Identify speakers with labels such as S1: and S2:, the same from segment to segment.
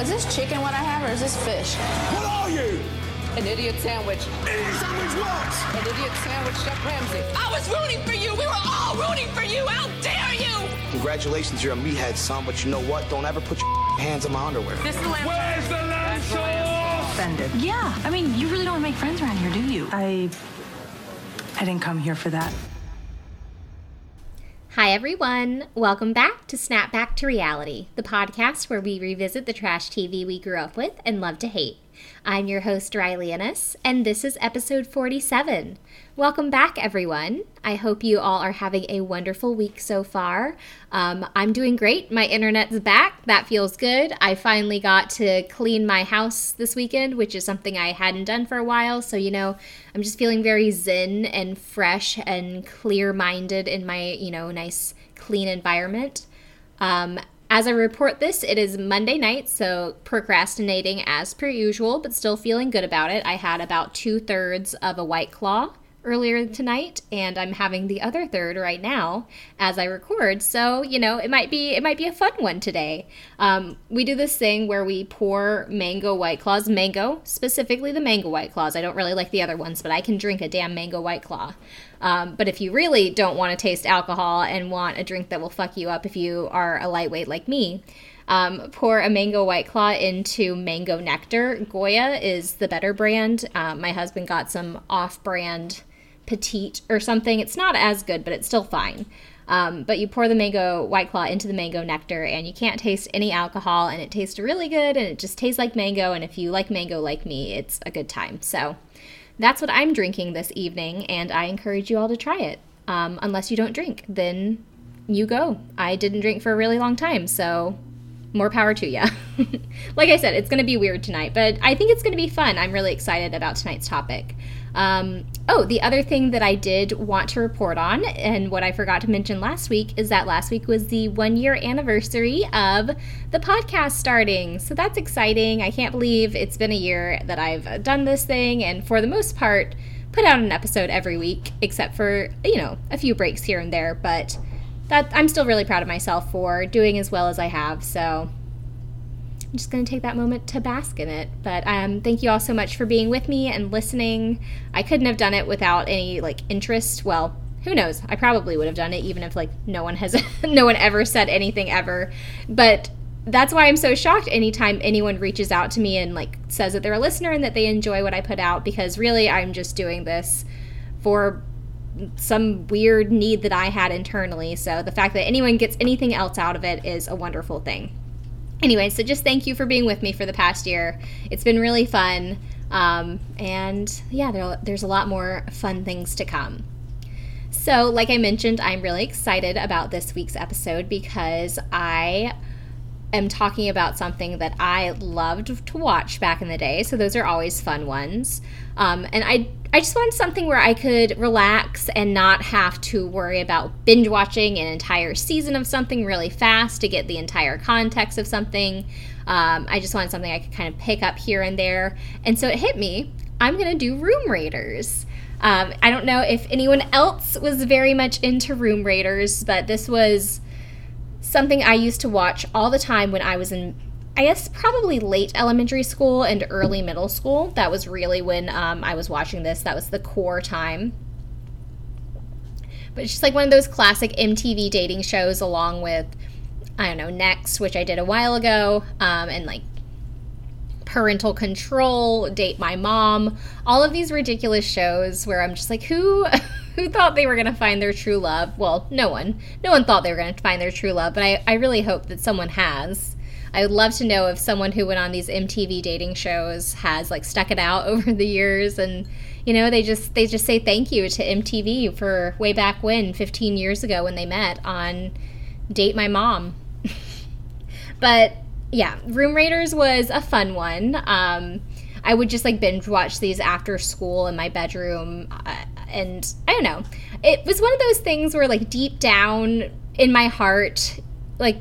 S1: Is this chicken what I have or is this fish?
S2: What are you?
S3: An idiot sandwich.
S2: Idiot sandwich what?
S3: An idiot sandwich, Chef Ramsay.
S4: I was rooting for you. We were all rooting for you. How dare you?
S5: Congratulations, you're a meathead, son, but you know what? Don't ever put your hands on my underwear.
S3: This is the lamb.
S2: Where's the lamb sauce?
S6: offended.
S7: Yeah, I mean, you really don't want to make friends around here, do you?
S6: I I didn't come here for that.
S8: Hi, everyone. Welcome back to Snap Back to Reality, the podcast where we revisit the trash TV we grew up with and love to hate. I'm your host, Riley Ennis, and this is episode 47. Welcome back, everyone. I hope you all are having a wonderful week so far. Um, I'm doing great. My internet's back. That feels good. I finally got to clean my house this weekend, which is something I hadn't done for a while. So, you know, I'm just feeling very zen and fresh and clear minded in my, you know, nice, clean environment. Um, as I report this, it is Monday night, so procrastinating as per usual, but still feeling good about it. I had about two thirds of a White Claw earlier tonight and I'm having the other third right now as I record. So, you know, it might be it might be a fun one today. Um, we do this thing where we pour mango white claws, mango, specifically the mango white claws. I don't really like the other ones, but I can drink a damn mango white claw. Um, but if you really don't want to taste alcohol and want a drink that will fuck you up if you are a lightweight like me, um, pour a mango white claw into mango nectar. Goya is the better brand. Um, my husband got some off brand petite or something. It's not as good, but it's still fine. Um, but you pour the mango white claw into the mango nectar, and you can't taste any alcohol, and it tastes really good, and it just tastes like mango. And if you like mango like me, it's a good time. So that's what I'm drinking this evening, and I encourage you all to try it. Um, unless you don't drink, then you go. I didn't drink for a really long time, so more power to you. like I said, it's going to be weird tonight, but I think it's going to be fun. I'm really excited about tonight's topic. Um, oh, the other thing that I did want to report on, and what I forgot to mention last week, is that last week was the one year anniversary of the podcast starting. So that's exciting. I can't believe it's been a year that I've done this thing, and for the most part, put out an episode every week, except for, you know, a few breaks here and there. But that I'm still really proud of myself for doing as well as I have. So I'm just going to take that moment to bask in it. But um, thank you all so much for being with me and listening. I couldn't have done it without any like interest. Well, who knows? I probably would have done it even if like no one has no one ever said anything ever. But that's why I'm so shocked anytime anyone reaches out to me and like says that they're a listener and that they enjoy what I put out because really I'm just doing this for some weird need that I had internally. So the fact that anyone gets anything else out of it is a wonderful thing. Anyway, so just thank you for being with me for the past year. It's been really fun. Um, and yeah, there, there's a lot more fun things to come. So, like I mentioned, I'm really excited about this week's episode because I am talking about something that I loved to watch back in the day. So, those are always fun ones. Um, and I I just wanted something where I could relax and not have to worry about binge watching an entire season of something really fast to get the entire context of something. Um, I just wanted something I could kind of pick up here and there. And so it hit me I'm going to do Room Raiders. Um, I don't know if anyone else was very much into Room Raiders, but this was something I used to watch all the time when I was in I guess probably late elementary school and early middle school. That was really when um, I was watching this. That was the core time. But it's just like one of those classic MTV dating shows, along with, I don't know, Next, which I did a while ago, um, and like Parental Control, Date My Mom, all of these ridiculous shows where I'm just like, who. who thought they were going to find their true love? Well, no one. No one thought they were going to find their true love, but I, I really hope that someone has. I would love to know if someone who went on these MTV dating shows has like stuck it out over the years and you know they just they just say thank you to MTV for way back when 15 years ago when they met on Date My Mom. but yeah, Room Raiders was a fun one. Um, I would just like binge watch these after school in my bedroom. Uh, and I don't know. It was one of those things where, like, deep down in my heart, like,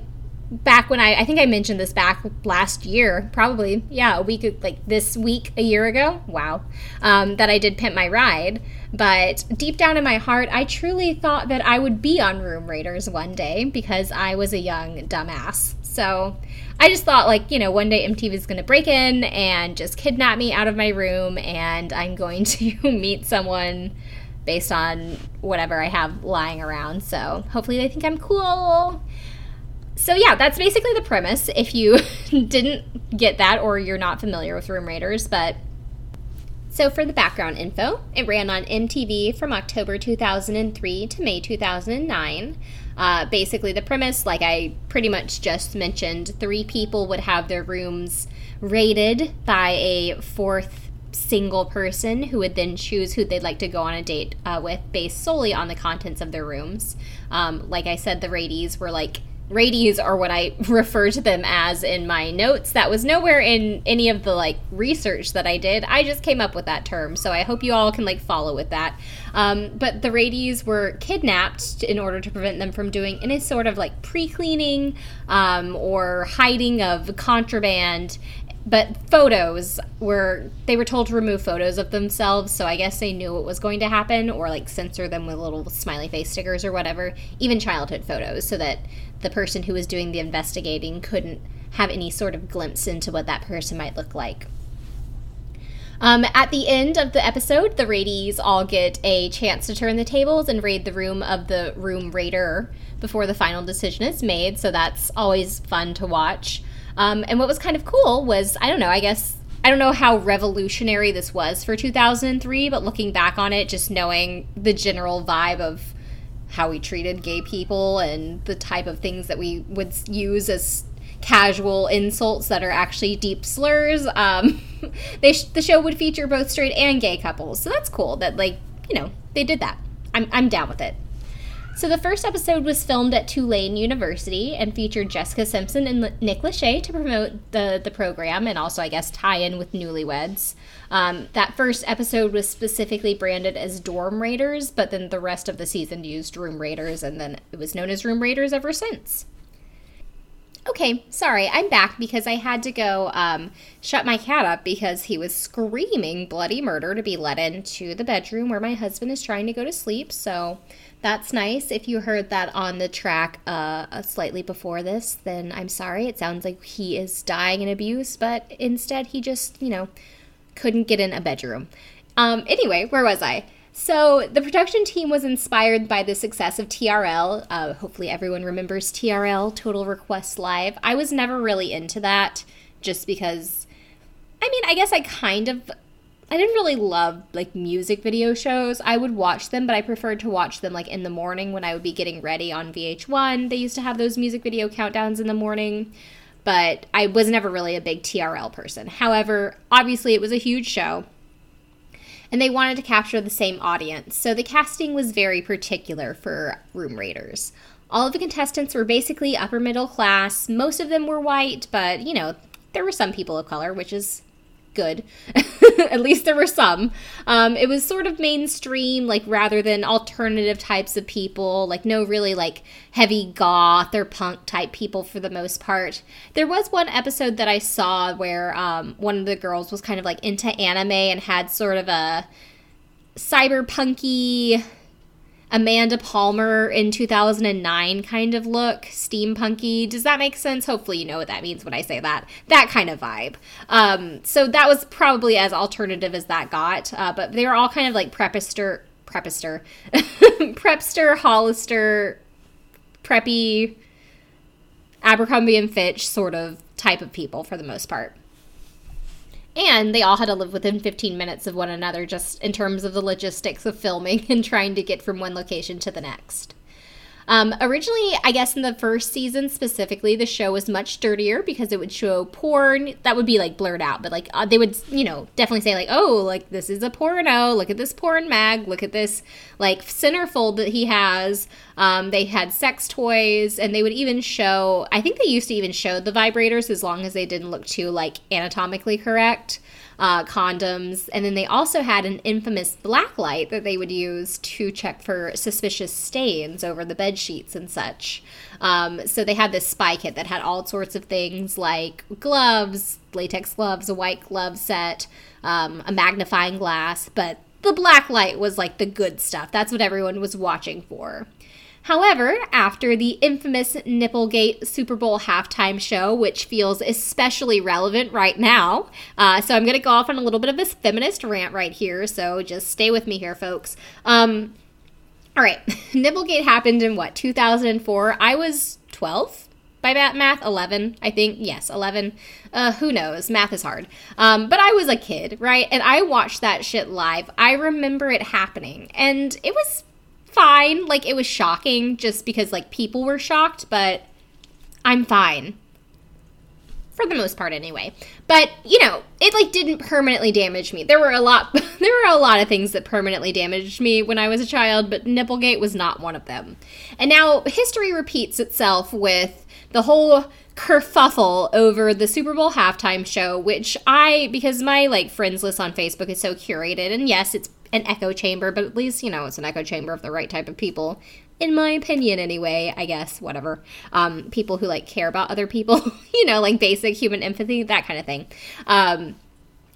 S8: back when I, I think I mentioned this back last year, probably, yeah, a week, like this week, a year ago, wow, um, that I did Pimp My Ride. But deep down in my heart, I truly thought that I would be on Room Raiders one day because I was a young dumbass. So I just thought, like, you know, one day MTV is going to break in and just kidnap me out of my room, and I'm going to meet someone based on whatever I have lying around. So hopefully they think I'm cool. So yeah, that's basically the premise. If you didn't get that or you're not familiar with Room Raiders, but so for the background info, it ran on MTV from October 2003 to May 2009. Uh, basically, the premise, like I pretty much just mentioned, three people would have their rooms rated by a fourth single person who would then choose who they'd like to go on a date uh, with based solely on the contents of their rooms. Um, like I said, the radies were like radies are what I refer to them as in my notes. That was nowhere in any of the like research that I did. I just came up with that term, so I hope you all can like follow with that. Um, but the radies were kidnapped in order to prevent them from doing any sort of like pre-cleaning um, or hiding of contraband. But photos were they were told to remove photos of themselves, so I guess they knew what was going to happen, or like censor them with little smiley face stickers or whatever. Even childhood photos, so that the person who was doing the investigating couldn't have any sort of glimpse into what that person might look like. Um, at the end of the episode, the radies all get a chance to turn the tables and raid the room of the room raider before the final decision is made, so that's always fun to watch. Um, and what was kind of cool was, I don't know, I guess, I don't know how revolutionary this was for 2003, but looking back on it, just knowing the general vibe of how we treated gay people and the type of things that we would use as casual insults that are actually deep slurs. Um, sh- the show would feature both straight and gay couples, so that's cool. That like you know they did that. I'm I'm down with it. So the first episode was filmed at Tulane University and featured Jessica Simpson and Nick Lachey to promote the the program and also I guess tie in with Newlyweds. Um, that first episode was specifically branded as Dorm Raiders, but then the rest of the season used Room Raiders, and then it was known as Room Raiders ever since. Okay, sorry, I'm back because I had to go um, shut my cat up because he was screaming bloody murder to be let into the bedroom where my husband is trying to go to sleep. So that's nice. If you heard that on the track uh, slightly before this, then I'm sorry. It sounds like he is dying in abuse, but instead he just, you know, couldn't get in a bedroom. Um, anyway, where was I? So the production team was inspired by the success of TRL. Uh, hopefully, everyone remembers TRL, Total Request Live. I was never really into that, just because. I mean, I guess I kind of. I didn't really love like music video shows. I would watch them, but I preferred to watch them like in the morning when I would be getting ready on VH1. They used to have those music video countdowns in the morning but I was never really a big TRL person. However, obviously it was a huge show and they wanted to capture the same audience, so the casting was very particular for Room Raiders. All of the contestants were basically upper middle class. Most of them were white, but you know, there were some people of color, which is good. At least there were some. Um, it was sort of mainstream, like rather than alternative types of people, like no really like heavy goth or punk type people for the most part. There was one episode that I saw where um, one of the girls was kind of like into anime and had sort of a cyberpunky Amanda Palmer in 2009 kind of look, steampunky. Does that make sense? Hopefully, you know what that means when I say that. That kind of vibe. Um, so that was probably as alternative as that got. Uh, but they were all kind of like prepister, prepister, prepster, Hollister, preppy, Abercrombie and Fitch sort of type of people for the most part. And they all had to live within 15 minutes of one another, just in terms of the logistics of filming and trying to get from one location to the next. Um, originally, I guess in the first season specifically, the show was much dirtier because it would show porn that would be like blurred out, but like uh, they would, you know, definitely say like, "Oh, like this is a porno. Look at this porn mag. Look at this like centerfold that he has." Um, they had sex toys, and they would even show. I think they used to even show the vibrators as long as they didn't look too like anatomically correct uh, condoms, and then they also had an infamous black light that they would use to check for suspicious stains over the bed sheets and such. Um, so they had this spy kit that had all sorts of things like gloves, latex gloves, a white glove set, um, a magnifying glass, but the black light was like the good stuff. That's what everyone was watching for. However, after the infamous Nipplegate Super Bowl halftime show, which feels especially relevant right now, uh, so I'm going to go off on a little bit of this feminist rant right here, so just stay with me here, folks. Um, all right, Nipplegate happened in what, 2004? I was 12? by that math? 11 i think? Yes 11 uh, who knows? Math is hard. Um, but i was a kid right? And i watched that shit live. I remember it happening. And it was fine. Like it was shocking just because like people were shocked but i'm fine. For the most part anyway. But you know it like didn't permanently damage me. There were a lot there were a lot of things that permanently damaged me when i was a child but nipplegate was not one of them. And now history repeats itself with the whole kerfuffle over the Super Bowl halftime show, which I, because my like friends list on Facebook is so curated, and yes, it's an echo chamber, but at least, you know, it's an echo chamber of the right type of people. In my opinion, anyway, I guess, whatever. Um, people who like care about other people, you know, like basic human empathy, that kind of thing. Um,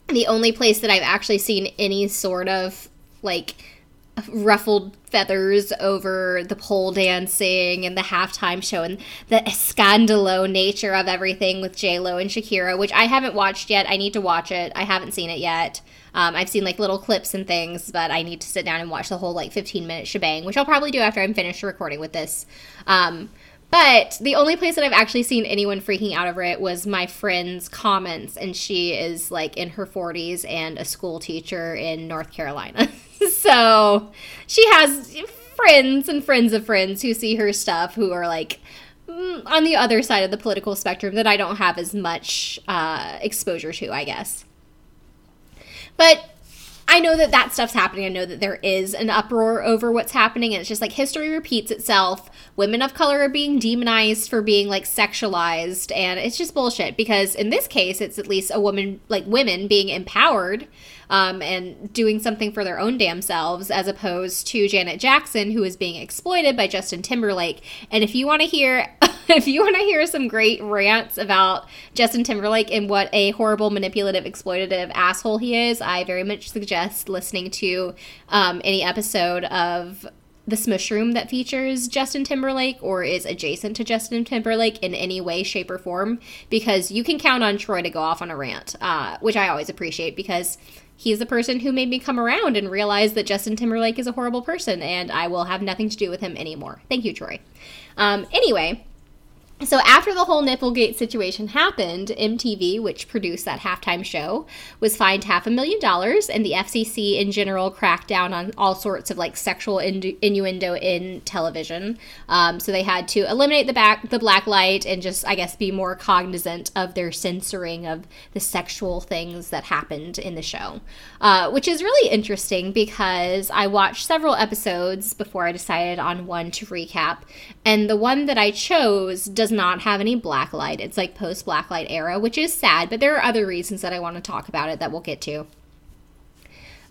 S8: the only place that I've actually seen any sort of like ruffled feathers over the pole dancing and the halftime show and the scandalo nature of everything with J Lo and Shakira, which I haven't watched yet. I need to watch it. I haven't seen it yet. Um, I've seen like little clips and things, but I need to sit down and watch the whole like 15 minute shebang, which I'll probably do after I'm finished recording with this. Um, but the only place that I've actually seen anyone freaking out over it was my friend's comments, and she is like in her 40s and a school teacher in North Carolina. so she has friends and friends of friends who see her stuff who are like mm, on the other side of the political spectrum that I don't have as much uh, exposure to, I guess. But I know that that stuff's happening. I know that there is an uproar over what's happening. And it's just like history repeats itself. Women of color are being demonized for being like sexualized. And it's just bullshit because in this case, it's at least a woman, like women being empowered um, and doing something for their own damn selves, as opposed to Janet Jackson, who is being exploited by Justin Timberlake. And if you want to hear, if you want to hear some great rants about Justin Timberlake and what a horrible, manipulative, exploitative asshole he is, I very much suggest listening to um, any episode of the Smush Room that features Justin Timberlake or is adjacent to Justin Timberlake in any way, shape, or form, because you can count on Troy to go off on a rant, uh, which I always appreciate because he's the person who made me come around and realize that Justin Timberlake is a horrible person and I will have nothing to do with him anymore. Thank you, Troy. Um, anyway, so after the whole Nipplegate situation happened, MTV, which produced that halftime show, was fined half a million dollars, and the FCC in general cracked down on all sorts of like sexual innu- innuendo in television. Um, so they had to eliminate the back the black light and just, I guess, be more cognizant of their censoring of the sexual things that happened in the show, uh, which is really interesting because I watched several episodes before I decided on one to recap, and the one that I chose does does not have any blacklight. It's like post blacklight era, which is sad, but there are other reasons that I want to talk about it that we'll get to.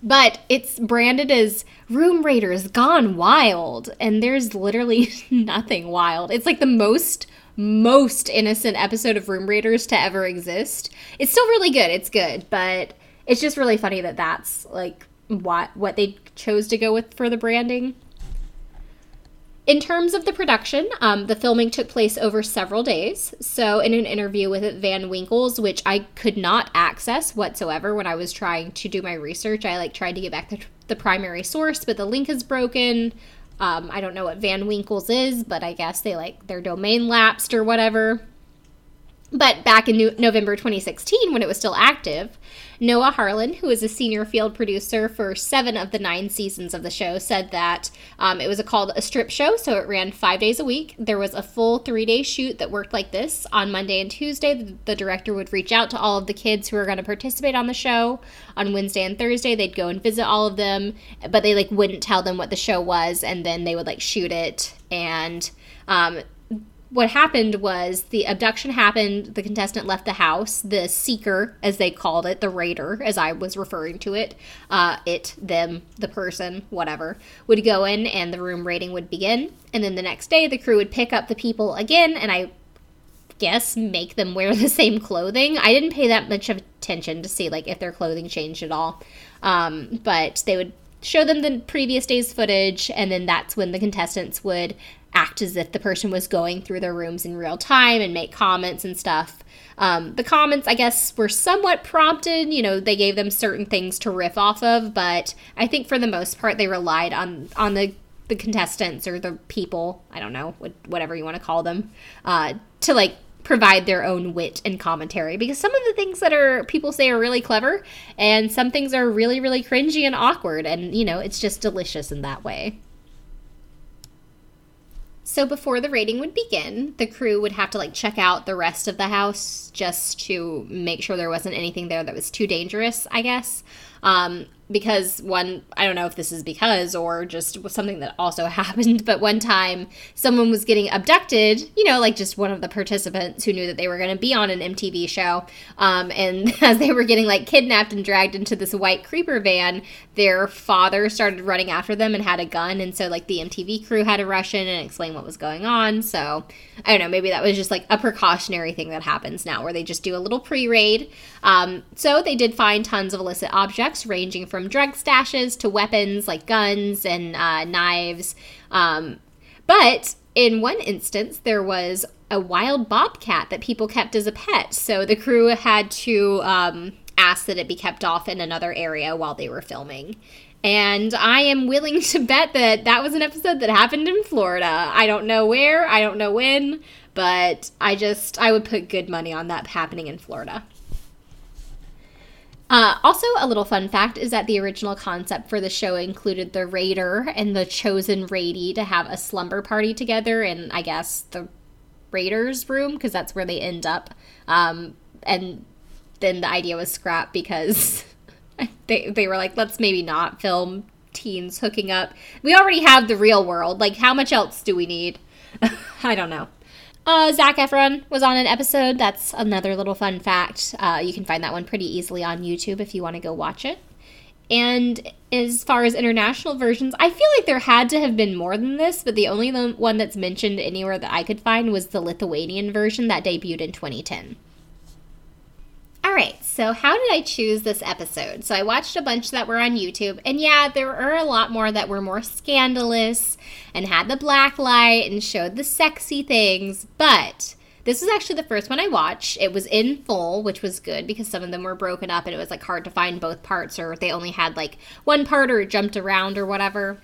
S8: But it's branded as Room Raiders Gone Wild, and there's literally nothing wild. It's like the most most innocent episode of Room Raiders to ever exist. It's still really good. It's good, but it's just really funny that that's like what what they chose to go with for the branding. In terms of the production, um, the filming took place over several days. So, in an interview with Van Winkles, which I could not access whatsoever when I was trying to do my research, I like tried to get back the, the primary source, but the link is broken. Um, I don't know what Van Winkles is, but I guess they like their domain lapsed or whatever. But back in November 2016, when it was still active, Noah Harlan, who is a senior field producer for seven of the nine seasons of the show, said that um, it was a, called a strip show, so it ran five days a week. There was a full three day shoot that worked like this. On Monday and Tuesday, the, the director would reach out to all of the kids who were going to participate on the show. On Wednesday and Thursday, they'd go and visit all of them, but they like wouldn't tell them what the show was, and then they would like shoot it and. Um, what happened was the abduction happened, the contestant left the house, the seeker, as they called it, the raider, as I was referring to it, uh, it, them, the person, whatever, would go in and the room raiding would begin. And then the next day, the crew would pick up the people again, and I guess make them wear the same clothing. I didn't pay that much attention to see like if their clothing changed at all. Um, but they would show them the previous day's footage, and then that's when the contestants would act as if the person was going through their rooms in real time and make comments and stuff. Um, the comments, I guess, were somewhat prompted. You know, they gave them certain things to riff off of, but I think for the most part, they relied on on the the contestants or the people. I don't know, whatever you want to call them, uh, to like provide their own wit and commentary because some of the things that are people say are really clever and some things are really really cringy and awkward and you know it's just delicious in that way so before the raiding would begin, the crew would have to like check out the rest of the house just to make sure there wasn't anything there that was too dangerous, I guess. Um, because one i don't know if this is because or just something that also happened but one time someone was getting abducted you know like just one of the participants who knew that they were going to be on an mtv show um, and as they were getting like kidnapped and dragged into this white creeper van their father started running after them and had a gun and so like the mtv crew had to rush in and explain what was going on. So i don't know maybe that was just like a precautionary thing that happens now where they just do a little pre-raid. Um, so they did find tons of illicit objects ranging from from drug stashes to weapons like guns and uh, knives. Um, but in one instance, there was a wild bobcat that people kept as a pet. So the crew had to um, ask that it be kept off in another area while they were filming. And I am willing to bet that that was an episode that happened in Florida. I don't know where, I don't know when, but I just, I would put good money on that happening in Florida. Uh, also, a little fun fact is that the original concept for the show included the raider and the chosen raidee to have a slumber party together in, I guess, the raiders' room because that's where they end up. Um, and then the idea was scrapped because they they were like, let's maybe not film teens hooking up. We already have the real world. Like, how much else do we need? I don't know. Uh, Zac Efron was on an episode. That's another little fun fact. Uh, you can find that one pretty easily on YouTube if you want to go watch it. And as far as international versions, I feel like there had to have been more than this, but the only one that's mentioned anywhere that I could find was the Lithuanian version that debuted in 2010. All right, so how did I choose this episode? So I watched a bunch that were on YouTube, and yeah, there are a lot more that were more scandalous and had the black light and showed the sexy things, but this was actually the first one I watched. It was in full, which was good because some of them were broken up and it was like hard to find both parts or they only had like one part or jumped around or whatever.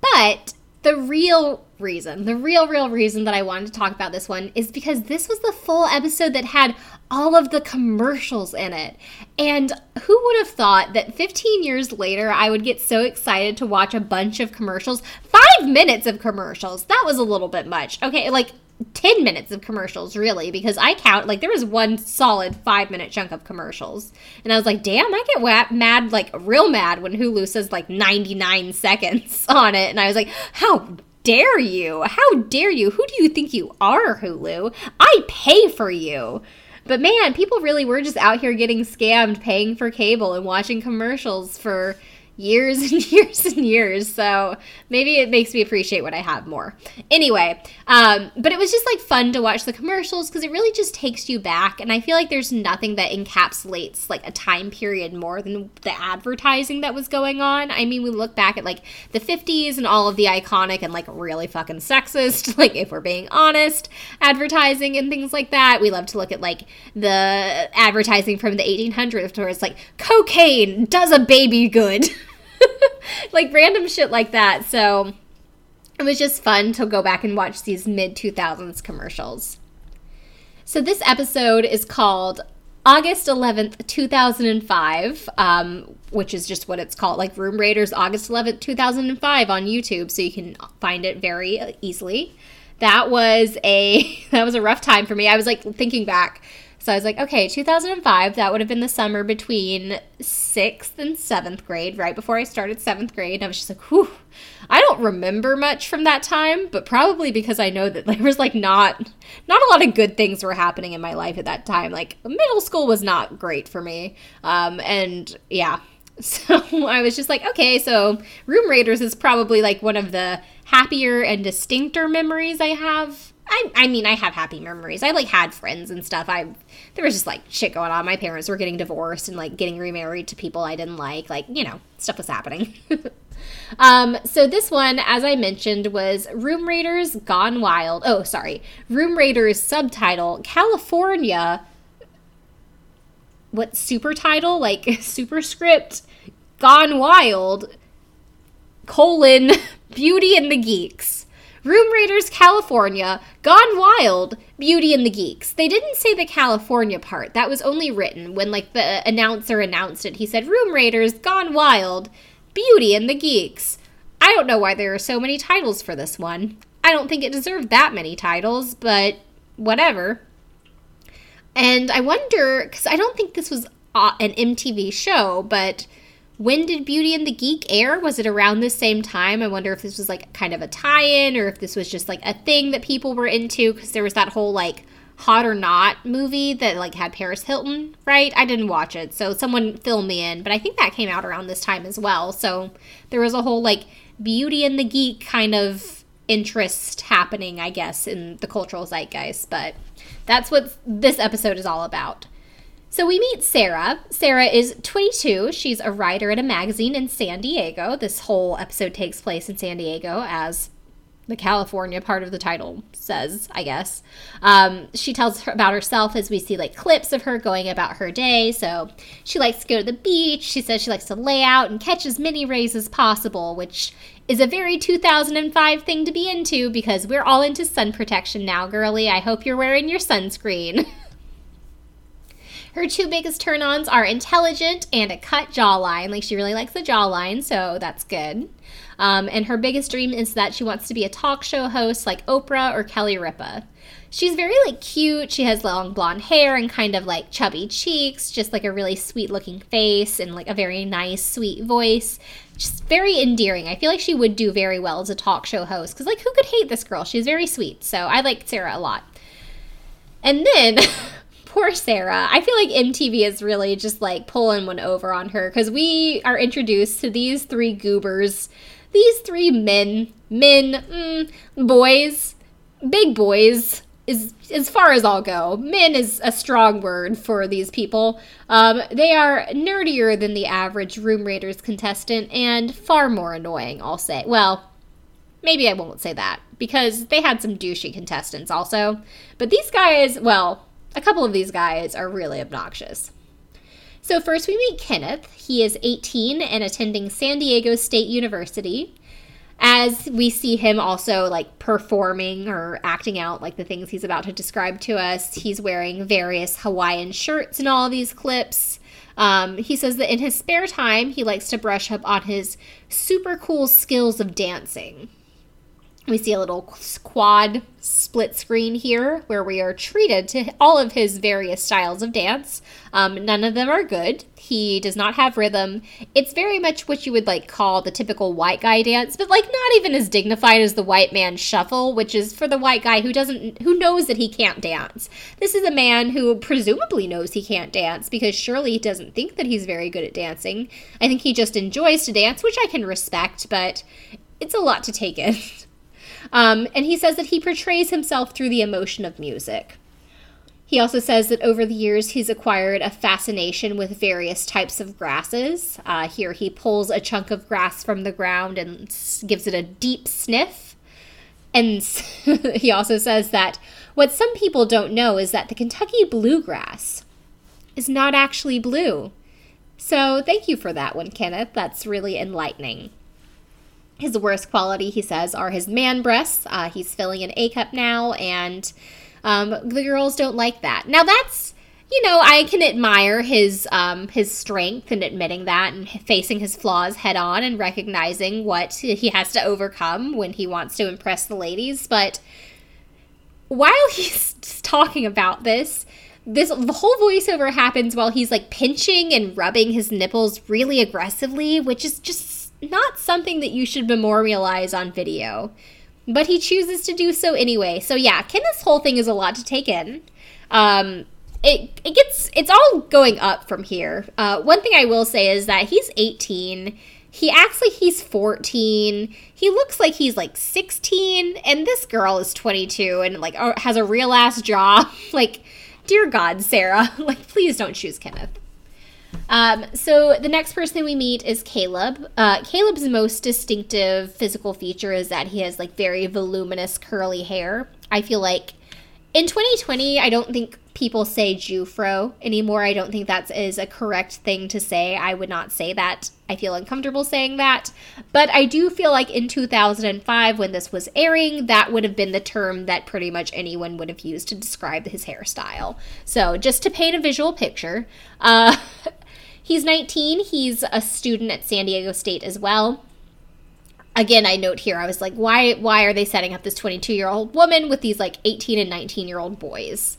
S8: But the real reason, the real, real reason that I wanted to talk about this one is because this was the full episode that had all of the commercials in it. And who would have thought that 15 years later I would get so excited to watch a bunch of commercials? Five minutes of commercials. That was a little bit much. Okay, like 10 minutes of commercials, really, because I count, like, there was one solid five minute chunk of commercials. And I was like, damn, I get mad, like, real mad when Hulu says, like, 99 seconds on it. And I was like, how dare you? How dare you? Who do you think you are, Hulu? I pay for you. But man, people really were just out here getting scammed, paying for cable and watching commercials for years and years and years. So maybe it makes me appreciate what I have more. Anyway, um, but it was just like fun to watch the commercials because it really just takes you back. And I feel like there's nothing that encapsulates like a time period more than the advertising that was going on. I mean, we look back at like the 50s and all of the iconic and like really fucking sexist, like if we're being honest, advertising and things like that. We love to look at like the advertising from the 1800s where it's like cocaine does a baby good. like random shit like that. So it was just fun to go back and watch these mid 2000s commercials. So this episode is called August 11th, 2005, um, which is just what it's called, like Room Raiders August 11th, 2005 on YouTube, so you can find it very easily. That was a that was a rough time for me. I was like thinking back so I was like, okay, 2005, that would have been the summer between sixth and seventh grade, right before I started seventh grade. And I was just like, whew, I don't remember much from that time, but probably because I know that there was like not, not a lot of good things were happening in my life at that time. Like middle school was not great for me. Um, and yeah, so I was just like, okay, so Room Raiders is probably like one of the happier and distincter memories I have I, I mean, I have happy memories. I like had friends and stuff. I there was just like shit going on. My parents were getting divorced and like getting remarried to people I didn't like. Like you know, stuff was happening. um, so this one, as I mentioned, was Room Raiders Gone Wild. Oh, sorry, Room Raiders subtitle California. What super title? Like superscript Gone Wild colon Beauty and the Geeks. Room Raiders California, Gone Wild, Beauty and the Geeks. They didn't say the California part. That was only written when like the announcer announced it. He said Room Raiders Gone Wild, Beauty and the Geeks. I don't know why there are so many titles for this one. I don't think it deserved that many titles, but whatever. And I wonder cuz I don't think this was uh, an MTV show, but when did Beauty and the Geek air? Was it around the same time? I wonder if this was like kind of a tie in or if this was just like a thing that people were into because there was that whole like Hot or Not movie that like had Paris Hilton, right? I didn't watch it, so someone fill me in, but I think that came out around this time as well. So there was a whole like Beauty and the Geek kind of interest happening, I guess, in the cultural zeitgeist, but that's what this episode is all about. So we meet Sarah. Sarah is 22. She's a writer at a magazine in San Diego. This whole episode takes place in San Diego, as the California part of the title says, I guess. Um, she tells her about herself as we see like clips of her going about her day. So she likes to go to the beach. She says she likes to lay out and catch as many rays as possible, which is a very 2005 thing to be into because we're all into sun protection now, girly. I hope you're wearing your sunscreen. Her two biggest turn ons are intelligent and a cut jawline. Like, she really likes the jawline, so that's good. Um, and her biggest dream is that she wants to be a talk show host like Oprah or Kelly Ripa. She's very like cute. She has long blonde hair and kind of like chubby cheeks, just like a really sweet looking face and like a very nice, sweet voice. Just very endearing. I feel like she would do very well as a talk show host because like who could hate this girl? She's very sweet. So I like Sarah a lot. And then poor Sarah. I feel like MTV is really just like pulling one over on her because we are introduced to these three goobers, these three men, men, mm, boys, big boys. Is as far as I'll go. Men is a strong word for these people. Um, they are nerdier than the average Room Raiders contestant and far more annoying, I'll say. Well, maybe I won't say that because they had some douchey contestants also. But these guys, well, a couple of these guys are really obnoxious. So, first we meet Kenneth. He is 18 and attending San Diego State University. As we see him also like performing or acting out like the things he's about to describe to us, he's wearing various Hawaiian shirts in all these clips. Um, he says that in his spare time, he likes to brush up on his super cool skills of dancing. We see a little quad split screen here where we are treated to all of his various styles of dance. Um, none of them are good. He does not have rhythm. It's very much what you would like call the typical white guy dance, but like not even as dignified as the white man shuffle, which is for the white guy who doesn't who knows that he can't dance. This is a man who presumably knows he can't dance because surely he doesn't think that he's very good at dancing. I think he just enjoys to dance, which I can respect, but it's a lot to take in. Um, and he says that he portrays himself through the emotion of music. He also says that over the years he's acquired a fascination with various types of grasses. Uh, here he pulls a chunk of grass from the ground and gives it a deep sniff. And he also says that what some people don't know is that the Kentucky bluegrass is not actually blue. So thank you for that one, Kenneth. That's really enlightening. His worst quality, he says, are his man breasts. Uh, he's filling an A cup now, and um, the girls don't like that. Now that's you know I can admire his um, his strength and admitting that and facing his flaws head on and recognizing what he has to overcome when he wants to impress the ladies. But while he's talking about this, this whole voiceover happens while he's like pinching and rubbing his nipples really aggressively, which is just not something that you should memorialize on video. But he chooses to do so anyway. So yeah, Kenneth's whole thing is a lot to take in. Um, it it gets it's all going up from here. Uh, one thing I will say is that he's 18. he acts like he's 14. He looks like he's like 16 and this girl is 22 and like uh, has a real ass job. like dear god, Sarah, like please don't choose Kenneth. Um, so the next person we meet is Caleb. Uh, Caleb's most distinctive physical feature is that he has like very voluminous curly hair. I feel like in 2020, I don't think people say Jewfro anymore. I don't think that is a correct thing to say. I would not say that. I feel uncomfortable saying that. But I do feel like in 2005, when this was airing, that would have been the term that pretty much anyone would have used to describe his hairstyle. So just to paint a visual picture, uh, he's 19. He's a student at San Diego State as well. Again i note here i was like why why are they setting up this 22 year old woman with these like 18 and 19 year old boys?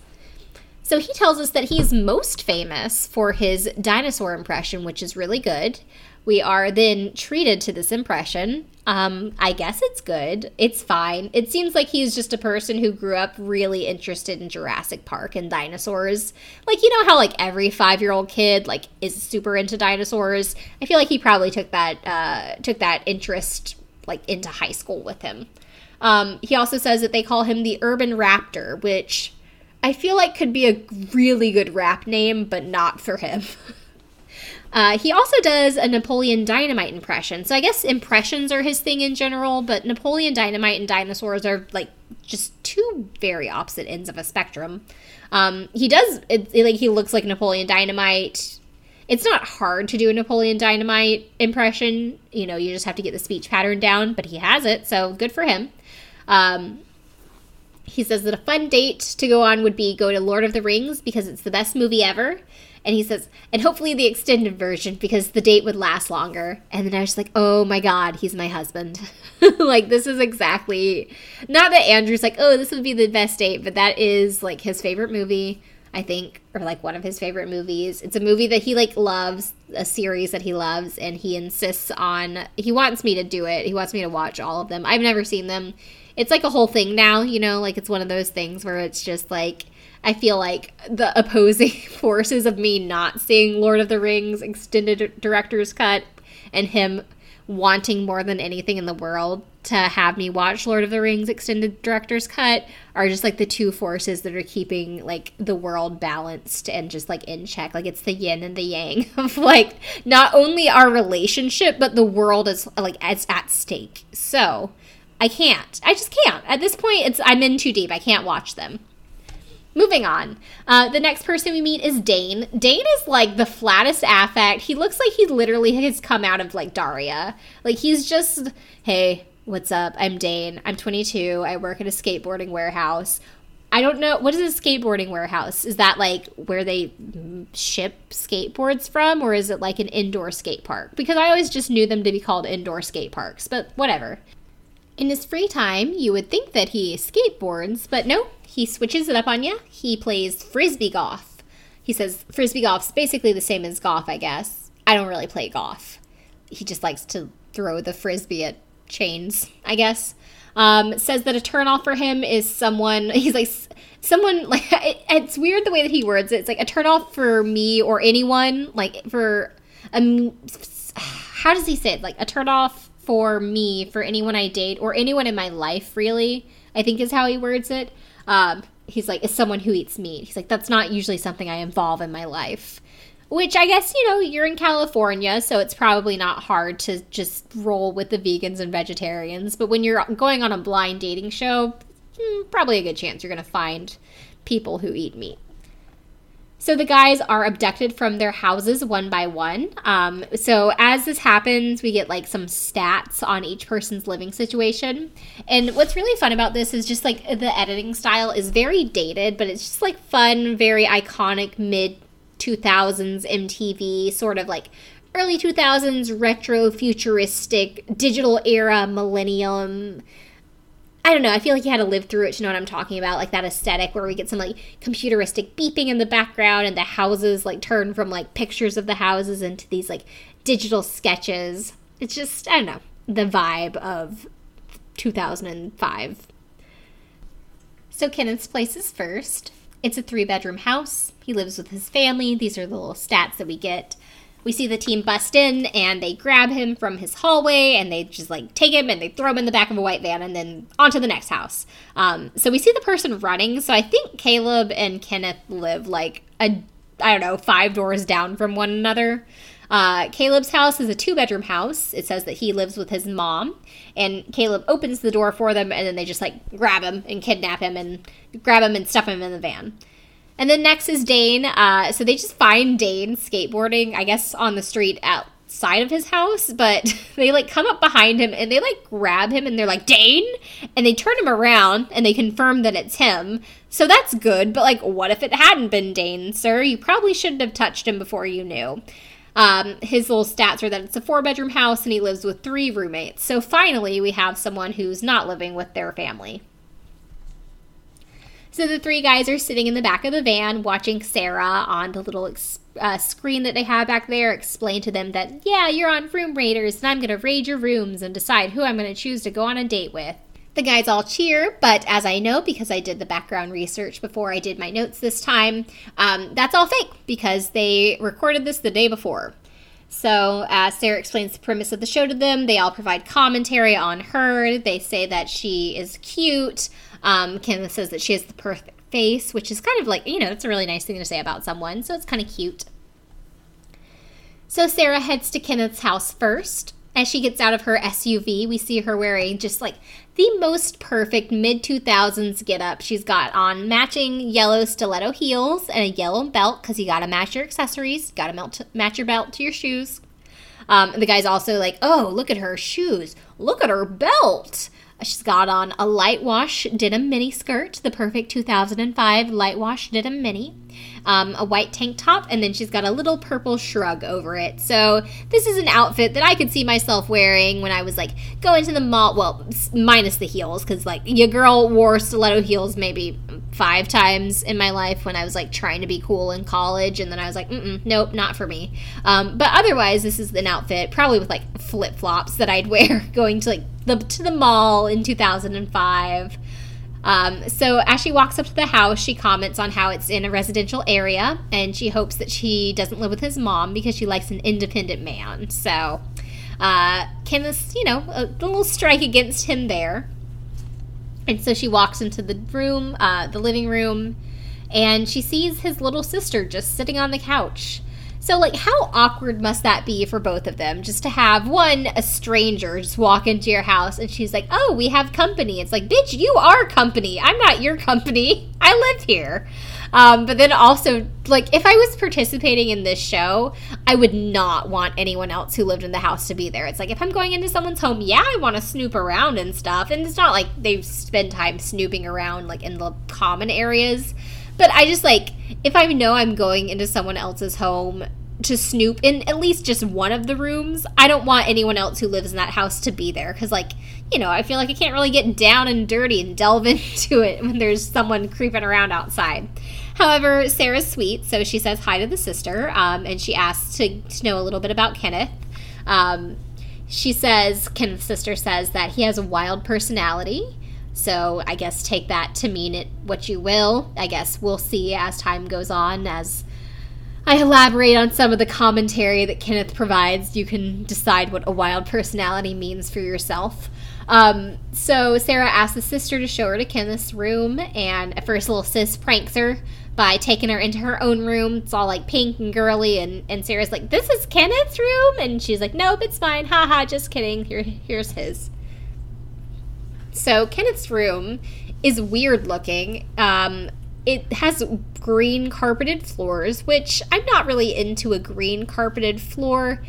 S8: So he tells us that he's most famous for his dinosaur impression which is really good. We are then treated to this impression um, i guess it's good it's fine it seems like he's just a person who grew up really interested in jurassic park and dinosaurs like you know how like every five year old kid like is super into dinosaurs i feel like he probably took that uh, took that interest like into high school with him. Um, he also says that they call him the Urban Raptor, which I feel like could be a really good rap name, but not for him. uh, he also does a Napoleon Dynamite impression. So I guess impressions are his thing in general, but Napoleon Dynamite and dinosaurs are like just two very opposite ends of a spectrum. Um, he does it, it, like he looks like Napoleon Dynamite it's not hard to do a Napoleon Dynamite impression. You know, you just have to get the speech pattern down, but he has it, so good for him. Um, he says that a fun date to go on would be go to Lord of the Rings because it's the best movie ever. And he says, and hopefully the extended version because the date would last longer. And then I was like, oh my God, he's my husband. like, this is exactly, not that Andrew's like, oh, this would be the best date, but that is like his favorite movie. I think, or like one of his favorite movies. It's a movie that he like loves, a series that he loves, and he insists on. He wants me to do it. He wants me to watch all of them. I've never seen them. It's like a whole thing now, you know. Like it's one of those things where it's just like I feel like the opposing forces of me not seeing Lord of the Rings extended director's cut and him wanting more than anything in the world to have me watch Lord of the Rings extended director's cut are just like the two forces that are keeping like the world balanced and just like in check. Like it's the yin and the yang of like not only our relationship but the world is like it's at stake. So, I can't. I just can't. At this point it's I'm in too deep. I can't watch them. Moving on. Uh, the next person we meet is Dane. Dane is like the flattest affect. He looks like he literally has come out of like Daria. Like he's just, hey, what's up? I'm Dane. I'm 22. I work at a skateboarding warehouse. I don't know. What is a skateboarding warehouse? Is that like where they ship skateboards from, or is it like an indoor skate park? Because I always just knew them to be called indoor skate parks, but whatever. In his free time, you would think that he skateboards, but no, he switches it up on you. He plays frisbee golf. He says frisbee golf's basically the same as golf, I guess. I don't really play golf. He just likes to throw the frisbee at chains, I guess. Um, says that a turnoff for him is someone, he's like, someone, like, it, it's weird the way that he words it. It's like a turnoff for me or anyone, like, for, um, how does he say it? Like, a turnoff for me, for anyone I date, or anyone in my life, really, I think is how he words it. Um, he's like, is someone who eats meat. He's like, that's not usually something I involve in my life. Which I guess, you know, you're in California, so it's probably not hard to just roll with the vegans and vegetarians. But when you're going on a blind dating show, hmm, probably a good chance you're going to find people who eat meat. So the guys are abducted from their houses one by one. Um, so as this happens, we get like some stats on each person's living situation. And what's really fun about this is just like the editing style is very dated, but it's just like fun, very iconic mid 2000s MTV sort of like early 2000s retro futuristic digital era millennium I don't know. I feel like you had to live through it to know what I'm talking about. Like that aesthetic where we get some like computeristic beeping in the background and the houses like turn from like pictures of the houses into these like digital sketches. It's just, I don't know, the vibe of 2005. So Kenneth's place is first. It's a three bedroom house. He lives with his family. These are the little stats that we get. We see the team bust in and they grab him from his hallway and they just like take him and they throw him in the back of a white van and then onto the next house. Um, so we see the person running. So I think Caleb and Kenneth live like a, I don't know, five doors down from one another. Uh, Caleb's house is a two bedroom house. It says that he lives with his mom, and Caleb opens the door for them, and then they just like grab him and kidnap him and grab him and stuff him in the van. And then next is Dane. Uh, so they just find Dane skateboarding, I guess, on the street outside of his house, but they like come up behind him and they like grab him and they're like, Dane? And they turn him around and they confirm that it's him. So that's good, but like, what if it hadn't been Dane, sir? You probably shouldn't have touched him before you knew. Um, his little stats are that it's a four bedroom house and he lives with three roommates. So finally, we have someone who's not living with their family. So the three guys are sitting in the back of the van watching Sarah on the little uh, screen that they have back there explain to them that, yeah, you're on Room Raiders and I'm going to raid your rooms and decide who I'm going to choose to go on a date with. The guys all cheer, but as I know because I did the background research before I did my notes this time, um, that's all fake because they recorded this the day before. So, as Sarah explains the premise of the show to them, they all provide commentary on her. They say that she is cute. Um, Kenneth says that she has the perfect face, which is kind of like, you know, it's a really nice thing to say about someone. So, it's kind of cute. So, Sarah heads to Kenneth's house first. As she gets out of her SUV, we see her wearing just like the most perfect mid 2000s get up. She's got on matching yellow stiletto heels and a yellow belt because you got to match your accessories, got to match your belt to your shoes. Um, the guy's also like, oh, look at her shoes, look at her belt. She's got on a light wash denim mini skirt, the perfect 2005 light wash denim mini um, a white tank top, and then she's got a little purple shrug over it. So this is an outfit that I could see myself wearing when I was like going to the mall. Well, minus the heels, because like your girl wore stiletto heels maybe five times in my life when I was like trying to be cool in college, and then I was like, nope, not for me. Um, but otherwise, this is an outfit probably with like flip flops that I'd wear going to like the to the mall in 2005. Um, so as she walks up to the house, she comments on how it's in a residential area, and she hopes that she doesn't live with his mom because she likes an independent man. So uh, Kenneth, you know, a little strike against him there. And so she walks into the room, uh, the living room, and she sees his little sister just sitting on the couch. So, like, how awkward must that be for both of them? Just to have one, a stranger, just walk into your house and she's like, oh, we have company. It's like, bitch, you are company. I'm not your company. I live here. Um, but then also, like, if I was participating in this show, I would not want anyone else who lived in the house to be there. It's like, if I'm going into someone's home, yeah, I want to snoop around and stuff. And it's not like they spend time snooping around, like, in the common areas. But I just like if I know I'm going into someone else's home to snoop in at least just one of the rooms, I don't want anyone else who lives in that house to be there because, like, you know, I feel like I can't really get down and dirty and delve into it when there's someone creeping around outside. However, Sarah's sweet, so she says hi to the sister um, and she asks to, to know a little bit about Kenneth. Um, she says, Kenneth's sister says that he has a wild personality so I guess take that to mean it what you will. I guess we'll see as time goes on as I elaborate on some of the commentary that Kenneth provides. You can decide what a wild personality means for yourself. Um, so Sarah asks the sister to show her to Kenneth's room, and at first, little sis pranks her by taking her into her own room. It's all like pink and girly, and, and Sarah's like, "This is Kenneth's room," and she's like, "Nope, it's fine. Haha, just kidding. Here, here's his." So Kenneth's room is weird looking. Um, it has green carpeted floors, which I'm not really into a green carpeted floor.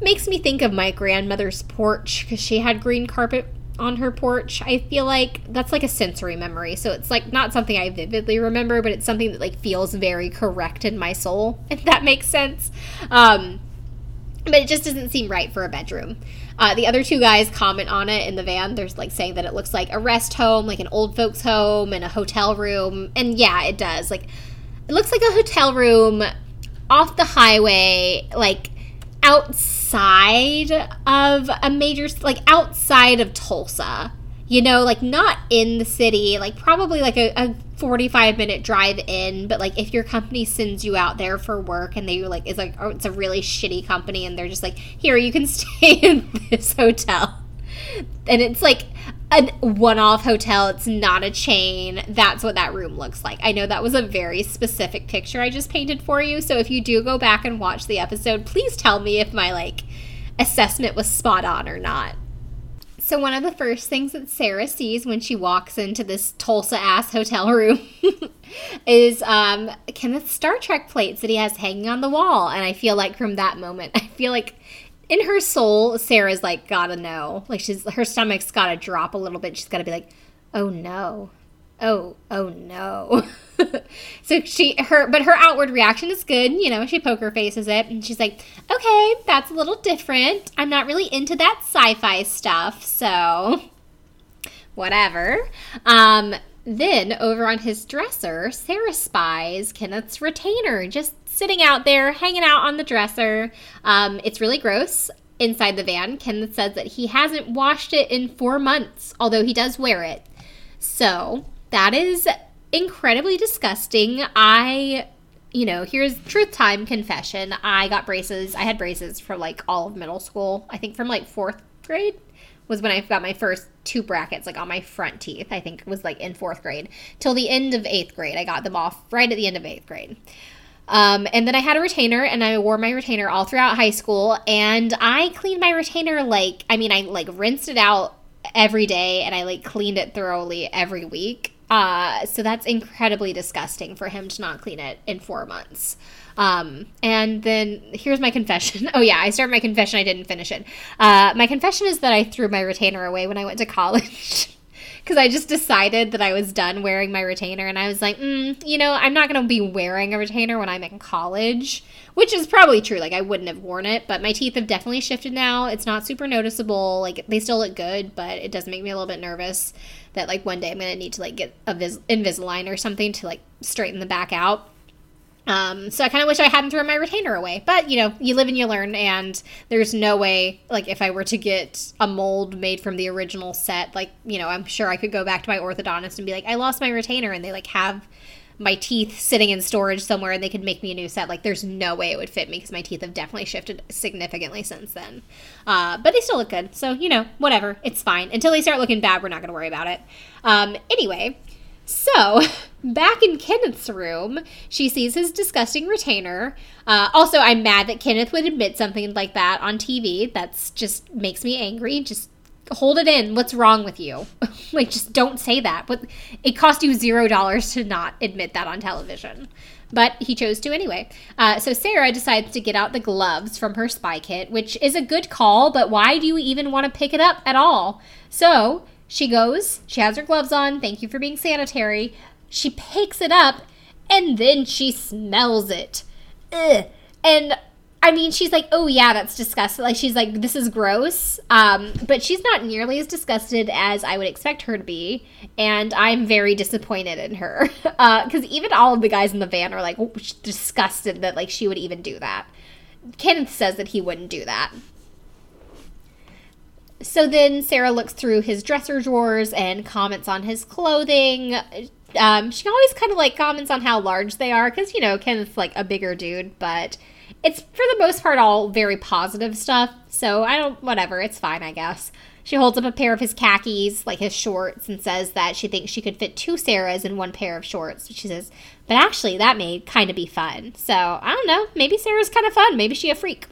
S8: Makes me think of my grandmother's porch because she had green carpet on her porch. I feel like that's like a sensory memory. So it's like not something I vividly remember, but it's something that like feels very correct in my soul, if that makes sense. Um, but it just doesn't seem right for a bedroom. Uh, the other two guys comment on it in the van. There's like saying that it looks like a rest home, like an old folks home, and a hotel room. And yeah, it does. Like it looks like a hotel room off the highway, like outside of a major, like outside of Tulsa. You know, like not in the city, like probably like a, a 45 minute drive in but like if your company sends you out there for work and they like it's like oh it's a really shitty company and they're just like here you can stay in this hotel. And it's like a one-off hotel. It's not a chain. That's what that room looks like. I know that was a very specific picture i just painted for you. So if you do go back and watch the episode please tell me if my like assessment was spot on or not so one of the first things that Sarah sees when she walks into this Tulsa ass hotel room is um, Kenneth's Star Trek plates that he has hanging on the wall, and I feel like from that moment, I feel like in her soul, Sarah's like gotta know, like she's her stomach's gotta drop a little bit. She's gotta be like, oh no, oh oh no. so she her but her outward reaction is good you know she poker faces it and she's like okay that's a little different. I'm not really into that sci-fi stuff so whatever. Um then over on his dresser sarah spies kenneth's retainer just sitting out there hanging out on the dresser. Um, it's really gross inside the van. Kenneth says that he hasn't washed it in four months although he does wear it. So that is incredibly disgusting. I, you know, here's truth time confession. I got braces. I had braces for like all of middle school. I think from like fourth grade was when I got my first two brackets, like on my front teeth. I think it was like in fourth grade till the end of eighth grade. I got them off right at the end of eighth grade. Um, and then I had a retainer and I wore my retainer all throughout high school. And I cleaned my retainer like, I mean, I like rinsed it out every day and I like cleaned it thoroughly every week. Uh, so that's incredibly disgusting for him to not clean it in four months. Um, and then here's my confession. Oh, yeah, I started my confession. I didn't finish it. Uh, my confession is that I threw my retainer away when I went to college. Because I just decided that I was done wearing my retainer. And I was like, mm, you know, I'm not going to be wearing a retainer when I'm in college. Which is probably true. Like, I wouldn't have worn it. But my teeth have definitely shifted now. It's not super noticeable. Like, they still look good, but it does make me a little bit nervous that like one day I'm gonna need to like get a vis- Invisalign or something to like straighten the back out. Um, so I kind of wish I hadn't thrown my retainer away, but you know, you live and you learn, and there's no way, like, if I were to get a mold made from the original set, like, you know, I'm sure I could go back to my orthodontist and be like, I lost my retainer, and they like have my teeth sitting in storage somewhere and they could make me a new set. Like, there's no way it would fit me because my teeth have definitely shifted significantly since then. Uh, but they still look good. So, you know, whatever. It's fine. Until they start looking bad, we're not going to worry about it. Um, anyway, so back in Kenneth's room, she sees his disgusting retainer. Uh, also, I'm mad that Kenneth would admit something like that on TV. That's just makes me angry. Just hold it in. What's wrong with you? like, just don't say that. But it cost you zero dollars to not admit that on television. But he chose to anyway. Uh, so Sarah decides to get out the gloves from her spy kit, which is a good call, but why do you even want to pick it up at all? So she goes, she has her gloves on. Thank you for being sanitary. She picks it up and then she smells it. Ugh. And I mean, she's like, oh yeah, that's disgusting. Like she's like, this is gross. Um, but she's not nearly as disgusted as I would expect her to be, and I'm very disappointed in her. Because uh, even all of the guys in the van are like disgusted that like she would even do that. Kenneth says that he wouldn't do that. So then Sarah looks through his dresser drawers and comments on his clothing. Um, she always kind of like comments on how large they are because you know Kenneth's like a bigger dude, but it's for the most part all very positive stuff. So I don't, whatever, it's fine, I guess. She holds up a pair of his khakis, like his shorts, and says that she thinks she could fit two Sarahs in one pair of shorts. She says, but actually, that may kind of be fun. So I don't know. Maybe Sarah's kind of fun. Maybe she a freak.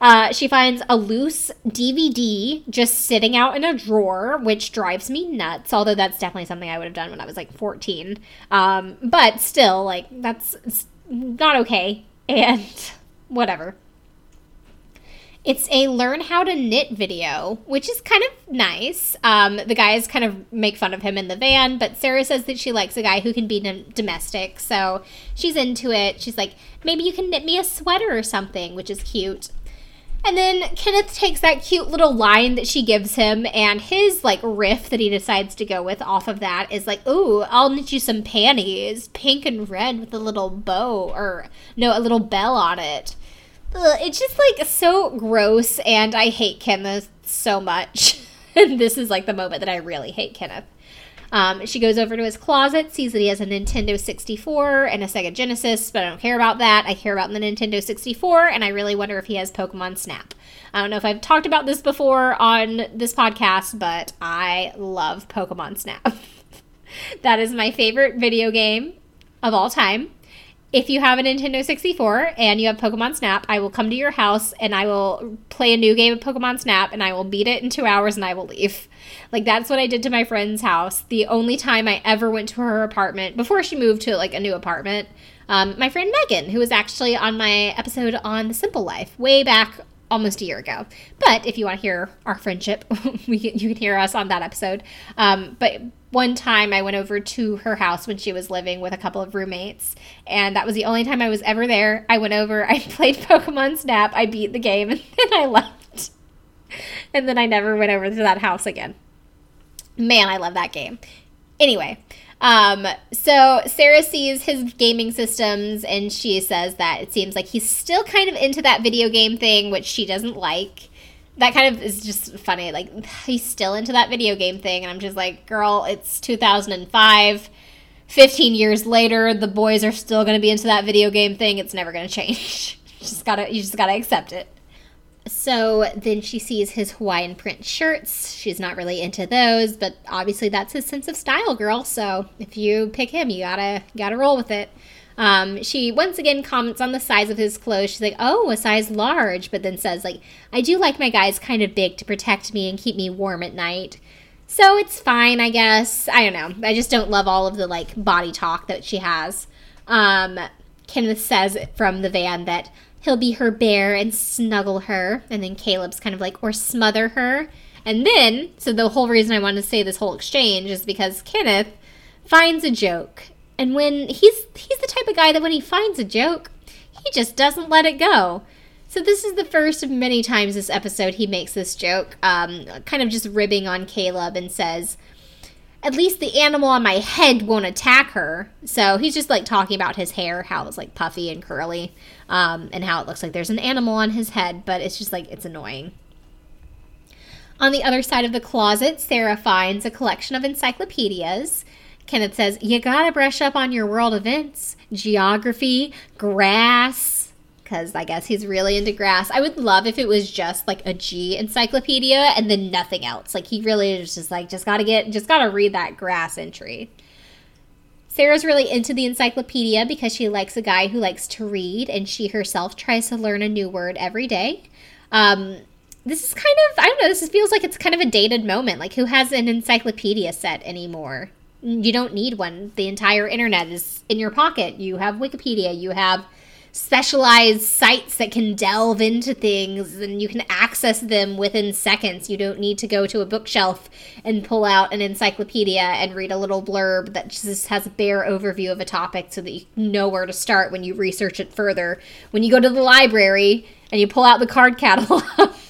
S8: Uh, she finds a loose DVD just sitting out in a drawer, which drives me nuts. Although that's definitely something I would have done when I was like 14. Um, but still, like, that's not okay. And whatever. It's a learn how to knit video, which is kind of nice. Um, the guys kind of make fun of him in the van, but Sarah says that she likes a guy who can be domestic, so she's into it. She's like, maybe you can knit me a sweater or something, which is cute. And then Kenneth takes that cute little line that she gives him, and his like riff that he decides to go with off of that is like, "Ooh, I'll knit you some panties, pink and red with a little bow or no, a little bell on it." Ugh, it's just like so gross, and I hate Kenneth so much. and this is like the moment that I really hate Kenneth. Um, she goes over to his closet, sees that he has a Nintendo 64 and a Sega Genesis, but I don't care about that. I care about the Nintendo 64, and I really wonder if he has Pokemon Snap. I don't know if I've talked about this before on this podcast, but I love Pokemon Snap. that is my favorite video game of all time. If you have a Nintendo 64 and you have Pokemon Snap, I will come to your house and I will play a new game of Pokemon Snap and I will beat it in two hours and I will leave. Like, that's what I did to my friend's house. The only time I ever went to her apartment before she moved to like a new apartment. Um, my friend Megan, who was actually on my episode on The Simple Life way back almost a year ago. But if you want to hear our friendship, we you can hear us on that episode. Um, but one time I went over to her house when she was living with a couple of roommates, and that was the only time I was ever there. I went over, I played Pokemon Snap, I beat the game, and then I left. And then I never went over to that house again. Man, I love that game. Anyway, um, so Sarah sees his gaming systems and she says that it seems like he's still kind of into that video game thing, which she doesn't like. That kind of is just funny. Like, he's still into that video game thing. And I'm just like, girl, it's 2005. 15 years later, the boys are still going to be into that video game thing. It's never going to change. just gotta, you just gotta accept it. So then she sees his Hawaiian print shirts. She's not really into those, but obviously that's his sense of style, girl. So if you pick him, you gotta gotta roll with it. Um, she once again comments on the size of his clothes. She's like, "Oh, a size large," but then says, "Like I do like my guys kind of big to protect me and keep me warm at night." So it's fine, I guess. I don't know. I just don't love all of the like body talk that she has. Um, Kenneth says from the van that he'll be her bear and snuggle her. And then Caleb's kind of like, or smother her. And then, so the whole reason I wanted to say this whole exchange is because Kenneth finds a joke. And when he's he's the type of guy that when he finds a joke, he just doesn't let it go. So this is the first of many times this episode he makes this joke, um, kind of just ribbing on Caleb and says, at least the animal on my head won't attack her. So he's just like talking about his hair, how it's like puffy and curly, um, and how it looks like there's an animal on his head, but it's just like it's annoying. On the other side of the closet, Sarah finds a collection of encyclopedias. Kenneth says, You gotta brush up on your world events, geography, grass, because I guess he's really into grass. I would love if it was just like a G encyclopedia and then nothing else. Like he really is just like just gotta get just gotta read that grass entry. Sarah's really into the encyclopedia because she likes a guy who likes to read, and she herself tries to learn a new word every day. Um, this is kind of I don't know. This feels like it's kind of a dated moment. Like who has an encyclopedia set anymore? You don't need one. The entire internet is in your pocket. You have Wikipedia. You have specialized sites that can delve into things and you can access them within seconds. You don't need to go to a bookshelf and pull out an encyclopedia and read a little blurb that just has a bare overview of a topic so that you know where to start when you research it further. When you go to the library and you pull out the card catalog.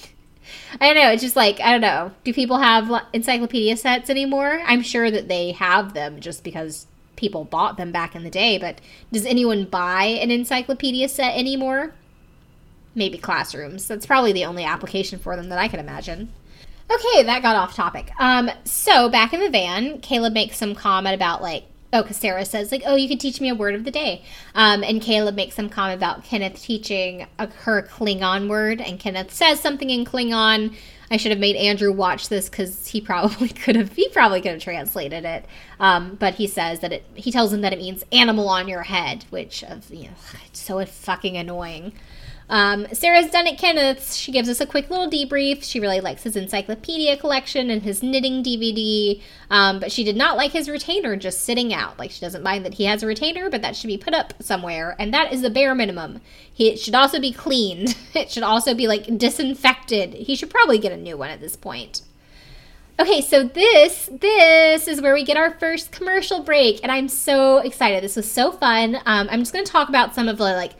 S8: I don't know. It's just like, I don't know. Do people have encyclopedia sets anymore? I'm sure that they have them just because people bought them back in the day, but does anyone buy an encyclopedia set anymore? Maybe classrooms. That's probably the only application for them that I can imagine. Okay, that got off topic. Um, so back in the van, Caleb makes some comment about like, oh, because Sarah says like, oh, you could teach me a word of the day. Um, and Caleb makes some comment about Kenneth teaching a, her Klingon word, and Kenneth says something in Klingon I should have made Andrew watch this because he probably could have he probably could have translated it. Um, but he says that it he tells him that it means animal on your head, which of you know it's so fucking annoying. Um, Sarah's done at Kenneth's. She gives us a quick little debrief. She really likes his encyclopedia collection and his knitting DVD, um, but she did not like his retainer just sitting out. Like, she doesn't mind that he has a retainer, but that should be put up somewhere, and that is the bare minimum. He, it should also be cleaned. It should also be, like, disinfected. He should probably get a new one at this point. Okay, so this this is where we get our first commercial break, and I'm so excited. This was so fun. Um, I'm just going to talk about some of the like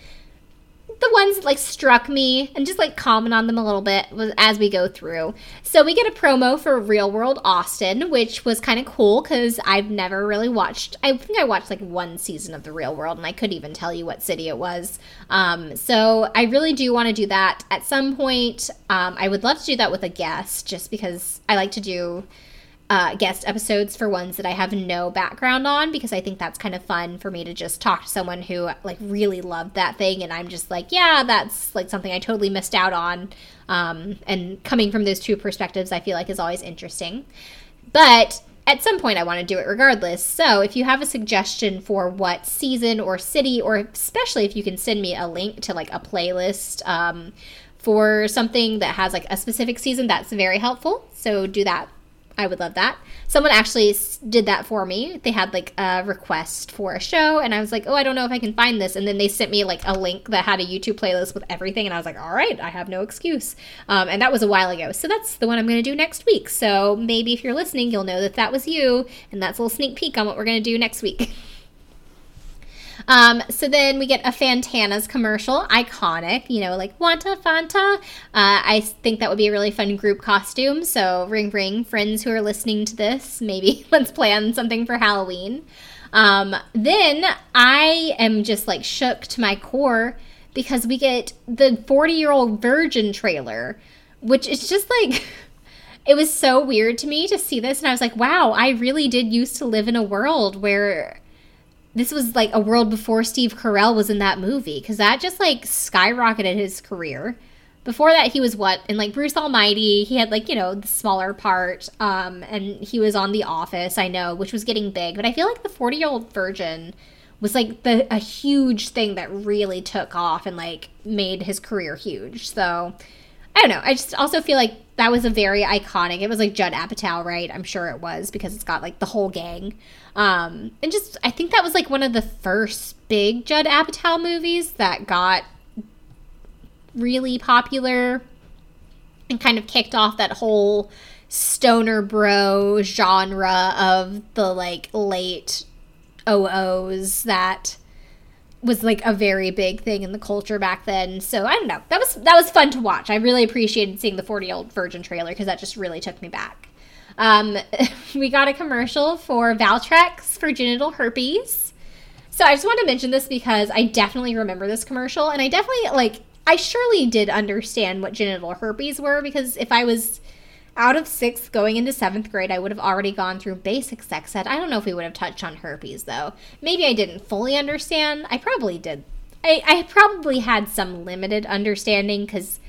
S8: the ones that like struck me and just like comment on them a little bit as we go through. So we get a promo for Real World Austin, which was kind of cool because I've never really watched. I think I watched like one season of the Real World, and I couldn't even tell you what city it was. Um, so I really do want to do that at some point. Um, I would love to do that with a guest, just because I like to do uh, guest episodes for ones that I have no background on because I think that's kind of fun for me to just talk to someone who like really loved that thing and I'm just like, yeah, that's like something I totally missed out on. Um, and coming from those two perspectives, I feel like is always interesting. But at some point, I want to do it regardless. So if you have a suggestion for what season or city, or especially if you can send me a link to like a playlist um, for something that has like a specific season, that's very helpful. So do that I would love that. Someone actually did that for me. They had like a request for a show, and I was like, oh, I don't know if I can find this. And then they sent me like a link that had a YouTube playlist with everything, and I was like, all right, I have no excuse. Um, and that was a while ago. So that's the one I'm going to do next week. So maybe if you're listening, you'll know that that was you, and that's a little sneak peek on what we're going to do next week. Um, so then we get a Fantana's commercial, iconic, you know, like Wanta Fanta. Uh, I think that would be a really fun group costume. So ring ring, friends who are listening to this, maybe let's plan something for Halloween. Um, then I am just like shook to my core because we get the 40 year old virgin trailer, which is just like. it was so weird to me to see this and i was like wow i really did used to live in a world where this was like a world before Steve Carell was in that movie because that just like skyrocketed his career. Before that, he was what in like Bruce Almighty. He had like you know the smaller part, um, and he was on The Office. I know, which was getting big, but I feel like the Forty Year Old Virgin was like the a huge thing that really took off and like made his career huge. So I don't know. I just also feel like that was a very iconic. It was like Judd Apatow, right? I'm sure it was because it's got like the whole gang. Um, and just I think that was like one of the first big Judd Apatow movies that got really popular and kind of kicked off that whole stoner bro genre of the like late OOs that was like a very big thing in the culture back then. So I don't know. That was that was fun to watch. I really appreciated seeing the 40 year old virgin trailer because that just really took me back. Um, we got a commercial for Valtrex for genital herpes. So I just wanted to mention this because I definitely remember this commercial and I definitely like I surely did understand what genital herpes were because if I was out of sixth going into seventh grade, I would have already gone through basic sex ed. I don't know if we would have touched on herpes though. Maybe I didn't fully understand. I probably did. I, I probably had some limited understanding because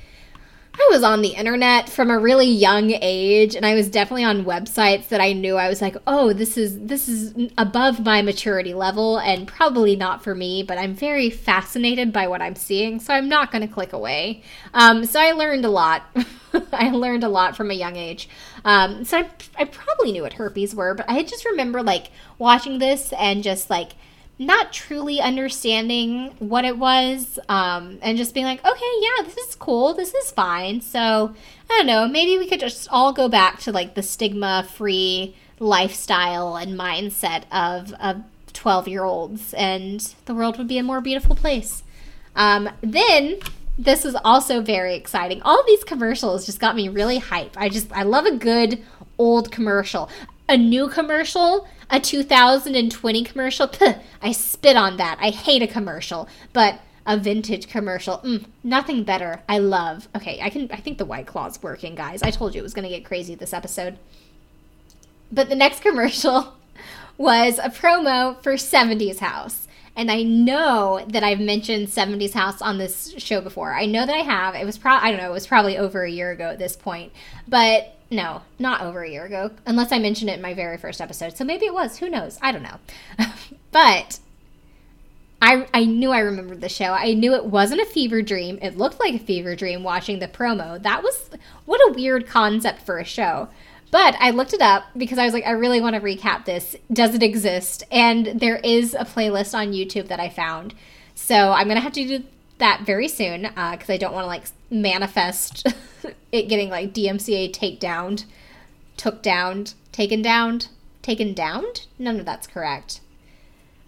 S8: I was on the internet from a really young age and I was definitely on websites that I knew I was like, "Oh, this is this is above my maturity level and probably not for me, but I'm very fascinated by what I'm seeing, so I'm not going to click away." Um, so I learned a lot. I learned a lot from a young age. Um, so I, I probably knew what herpes were, but I just remember like watching this and just like not truly understanding what it was um, and just being like, okay, yeah, this is cool. This is fine. So I don't know. Maybe we could just all go back to like the stigma free lifestyle and mindset of, of 12 year olds and the world would be a more beautiful place. Um, then this was also very exciting. All these commercials just got me really hype. I just, I love a good old commercial. A new commercial a 2020 commercial. Puh, I spit on that. I hate a commercial, but a vintage commercial. Mm, nothing better. I love. Okay, I can. I think the White Claw's working, guys. I told you it was going to get crazy this episode. But the next commercial was a promo for 70s House. And I know that I've mentioned 70s House on this show before. I know that I have. It was probably, I don't know, it was probably over a year ago at this point. But no, not over a year ago, unless I mentioned it in my very first episode. So maybe it was. Who knows? I don't know. but I, I knew I remembered the show. I knew it wasn't a fever dream. It looked like a fever dream watching the promo. That was what a weird concept for a show. But I looked it up because I was like, I really want to recap this. Does it exist? And there is a playlist on YouTube that I found. So I'm going to have to do that very soon because uh, I don't want to like manifest it getting like DMCA takedown, took down, taken down, taken down. None of that's correct.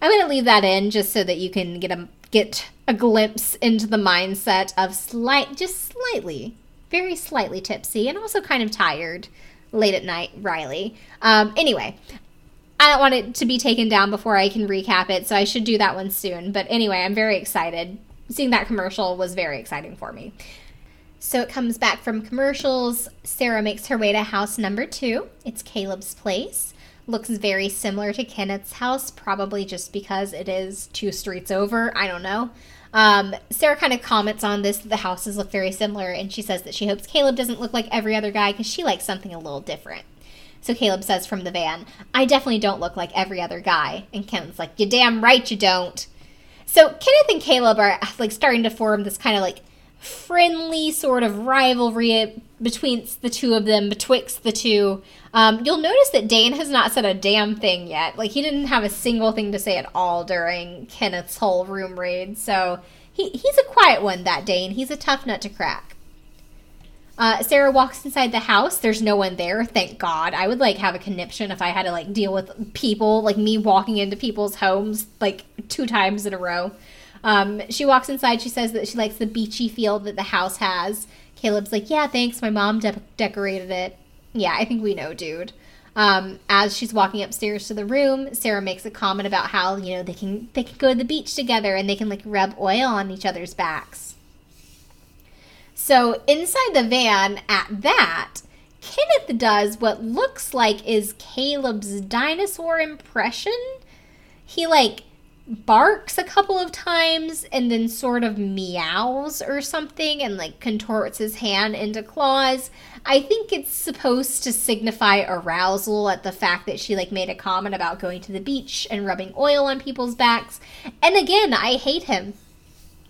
S8: I'm gonna leave that in just so that you can get a get a glimpse into the mindset of slight, just slightly, very slightly tipsy and also kind of tired late at night, Riley. Um, anyway, I don't want it to be taken down before I can recap it, so I should do that one soon. But anyway, I'm very excited. Seeing that commercial was very exciting for me. So it comes back from commercials. Sarah makes her way to house number two. It's Caleb's place. Looks very similar to Kenneth's house, probably just because it is two streets over. I don't know. Um, Sarah kind of comments on this. The houses look very similar, and she says that she hopes Caleb doesn't look like every other guy because she likes something a little different. So Caleb says from the van, I definitely don't look like every other guy. And Kenneth's like, You damn right you don't. So Kenneth and Caleb are like starting to form this kind of like friendly sort of rivalry between the two of them, betwixt the two. Um, you'll notice that Dane has not said a damn thing yet. Like, he didn't have a single thing to say at all during Kenneth's whole room raid. So, he, he's a quiet one, that Dane. He's a tough nut to crack. Uh, Sarah walks inside the house. There's no one there, thank God. I would like have a conniption if I had to like deal with people, like me walking into people's homes like two times in a row. Um, she walks inside. She says that she likes the beachy feel that the house has. Caleb's like, yeah, thanks. My mom de- decorated it. Yeah, I think we know, dude. Um, as she's walking upstairs to the room, Sarah makes a comment about how you know they can they can go to the beach together and they can like rub oil on each other's backs. So inside the van, at that, Kenneth does what looks like is Caleb's dinosaur impression. He like barks a couple of times and then sort of meows or something and like contorts his hand into claws. I think it's supposed to signify arousal at the fact that she like made a comment about going to the beach and rubbing oil on people's backs. And again, I hate him.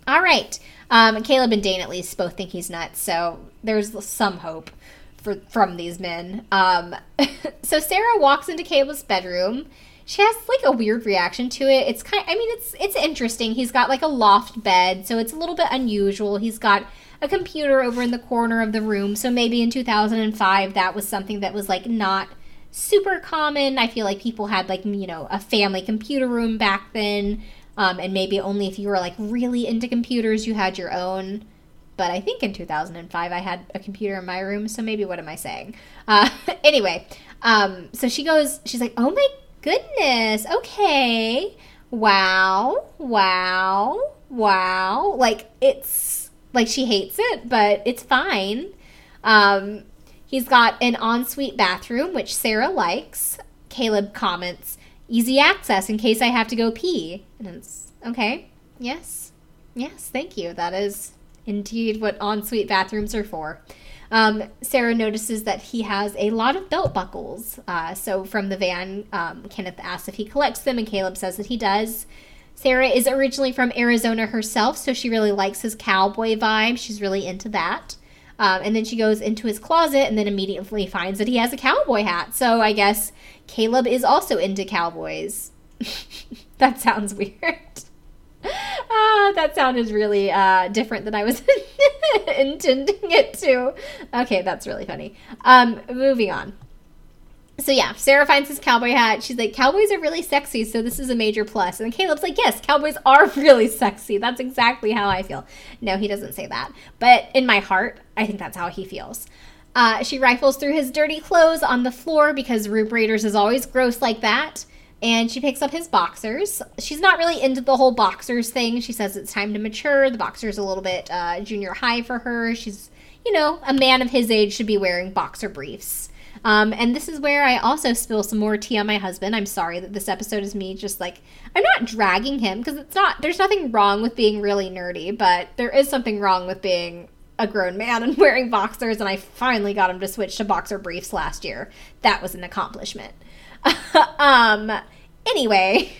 S8: All right. Um, Caleb and Dane at least both think he's nuts, so there's some hope for from these men. Um, so Sarah walks into Caleb's bedroom she has like a weird reaction to it. It's kind I mean it's it's interesting. He's got like a loft bed, so it's a little bit unusual. He's got a computer over in the corner of the room. So maybe in 2005 that was something that was like not super common. I feel like people had like, you know, a family computer room back then. Um, and maybe only if you were like really into computers you had your own. But I think in 2005 I had a computer in my room, so maybe what am I saying? Uh, anyway, um, so she goes, she's like, oh my goodness. Okay. Wow. Wow. Wow. Like it's like she hates it, but it's fine. Um, he's got an ensuite bathroom, which Sarah likes. Caleb comments, easy access in case I have to go pee. And it's okay. Yes. Yes, thank you. That is indeed what ensuite bathrooms are for. Um, Sarah notices that he has a lot of belt buckles. Uh, so from the van, um, Kenneth asks if he collects them, and Caleb says that he does. Sarah is originally from Arizona herself, so she really likes his cowboy vibe. She's really into that. Um, and then she goes into his closet and then immediately finds that he has a cowboy hat. So I guess Caleb is also into cowboys. that sounds weird. Ah, that sounded really uh, different than I was intending it to. Okay, that's really funny. Um, moving on. So yeah, Sarah finds his cowboy hat. She's like, cowboys are really sexy, so this is a major plus. And Caleb's like, yes, cowboys are really sexy. That's exactly how I feel. No, he doesn't say that. But in my heart, I think that's how he feels. Uh, she rifles through his dirty clothes on the floor because Room Raiders is always gross like that and she picks up his boxers. She's not really into the whole boxers thing. She says it's time to mature. The boxer's a little bit uh, junior high for her. She's, you know, a man of his age should be wearing boxer briefs. Um, and this is where I also spill some more tea on my husband. I'm sorry that this episode is me just like, I'm not dragging him because it's not, there's nothing wrong with being really nerdy, but there is something wrong with being a grown man and wearing boxers. And I finally got him to switch to boxer briefs last year. That was an accomplishment. um, Anyway.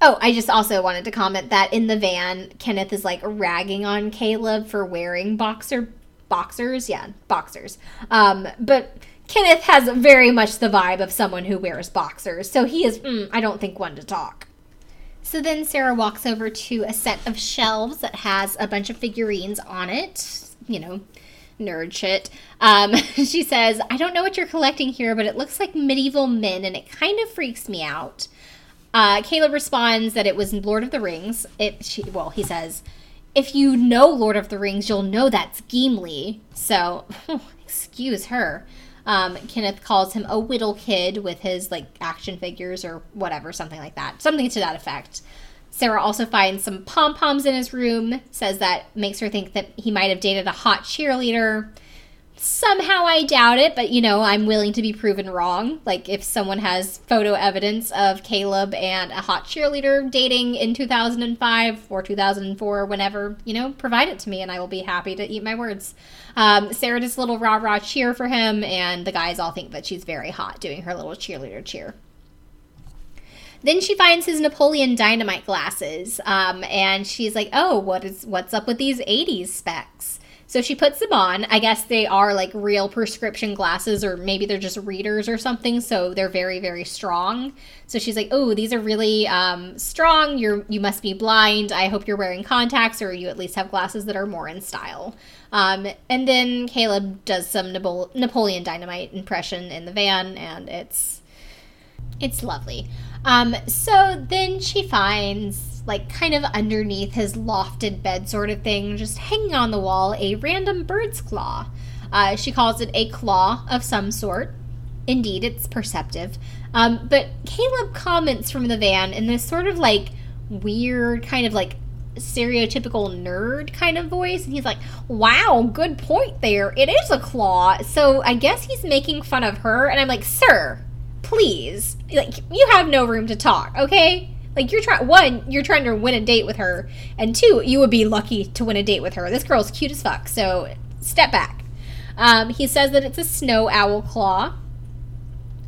S8: Oh, I just also wanted to comment that in the van, Kenneth is like ragging on Caleb for wearing boxer boxers. Yeah, boxers. Um, but Kenneth has very much the vibe of someone who wears boxers, so he is, mm, I don't think, one to talk. So then Sarah walks over to a set of shelves that has a bunch of figurines on it. You know, nerd shit. Um, she says, I don't know what you're collecting here, but it looks like medieval men and it kind of freaks me out. Uh, Caleb responds that it was Lord of the Rings. It, she, well, he says, if you know Lord of the Rings, you'll know that's Gimli. So, excuse her. Um, Kenneth calls him a whittle kid with his like action figures or whatever, something like that, something to that effect. Sarah also finds some pom poms in his room, says that makes her think that he might have dated a hot cheerleader. Somehow I doubt it, but you know, I'm willing to be proven wrong. Like, if someone has photo evidence of Caleb and a hot cheerleader dating in 2005 or 2004, whenever, you know, provide it to me and I will be happy to eat my words. Um, Sarah does a little rah rah cheer for him, and the guys all think that she's very hot doing her little cheerleader cheer. Then she finds his Napoleon Dynamite glasses, um, and she's like, "Oh, what is what's up with these '80s specs?" So she puts them on. I guess they are like real prescription glasses, or maybe they're just readers or something. So they're very, very strong. So she's like, "Oh, these are really um, strong. You're you must be blind. I hope you're wearing contacts, or you at least have glasses that are more in style." Um, and then Caleb does some Napoleon Dynamite impression in the van, and it's it's lovely. Um, so then she finds, like, kind of underneath his lofted bed sort of thing, just hanging on the wall, a random bird's claw. Uh, she calls it a claw of some sort. Indeed, it's perceptive. Um, but Caleb comments from the van in this sort of like weird, kind of like stereotypical nerd kind of voice and he's like wow good point there it is a claw so i guess he's making fun of her and i'm like sir please, like you have no room to talk, okay? Like you're trying one, you're trying to win a date with her, and two, you would be lucky to win a date with her. This girl's cute as fuck, so step back. Um, he says that it's a snow owl claw.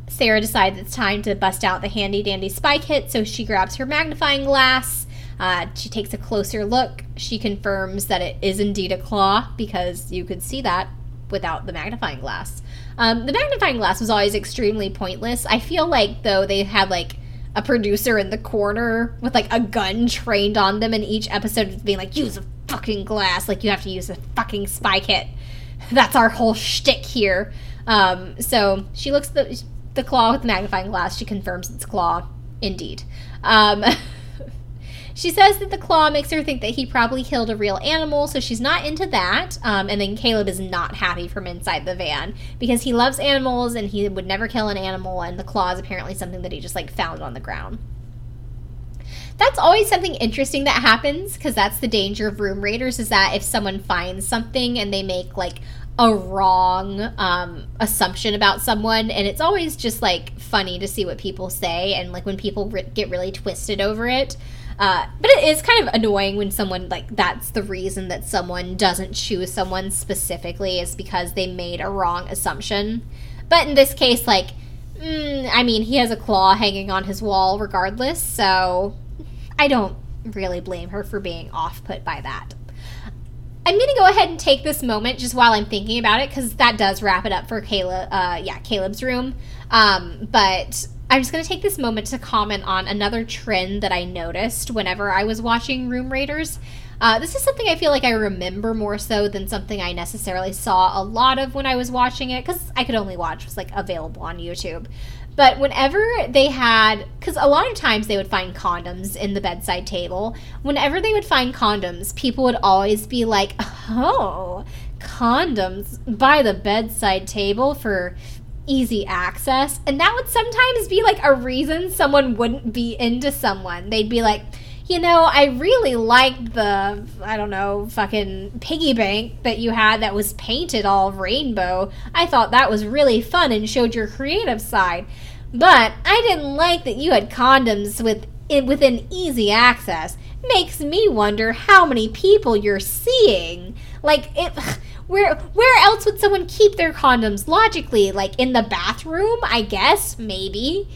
S8: Sarah decides it's time to bust out the handy dandy spy kit, so she grabs her magnifying glass. Uh, she takes a closer look. She confirms that it is indeed a claw because you could see that without the magnifying glass. Um, the magnifying glass was always extremely pointless. I feel like though they had like a producer in the corner with like a gun trained on them in each episode being like, use a fucking glass, like you have to use a fucking spy kit. That's our whole shtick here. Um, so she looks the the claw with the magnifying glass. She confirms it's claw, indeed. Um, She says that the claw makes her think that he probably killed a real animal, so she's not into that. Um, and then Caleb is not happy from inside the van because he loves animals and he would never kill an animal, and the claw is apparently something that he just like found on the ground. That's always something interesting that happens because that's the danger of room raiders is that if someone finds something and they make like a wrong um, assumption about someone and it's always just like funny to see what people say and like when people re- get really twisted over it uh, but it is kind of annoying when someone like that's the reason that someone doesn't choose someone specifically is because they made a wrong assumption. But in this case, like, mm, I mean, he has a claw hanging on his wall regardless, so I don't really blame her for being off put by that. I'm gonna go ahead and take this moment just while I'm thinking about it because that does wrap it up for Caleb. Uh, yeah, Caleb's room. Um, but I'm just going to take this moment to comment on another trend that I noticed whenever I was watching Room Raiders. Uh, this is something I feel like I remember more so than something I necessarily saw a lot of when I was watching it because I could only watch what's like available on YouTube. But whenever they had, because a lot of times they would find condoms in the bedside table, whenever they would find condoms, people would always be like, oh, condoms by the bedside table for easy access. And that would sometimes be like a reason someone wouldn't be into someone. They'd be like, you know, I really liked the, I don't know, fucking piggy bank that you had that was painted all rainbow. I thought that was really fun and showed your creative side. But I didn't like that you had condoms with within easy access. Makes me wonder how many people you're seeing. Like it where where else would someone keep their condoms logically? Like in the bathroom, I guess, maybe.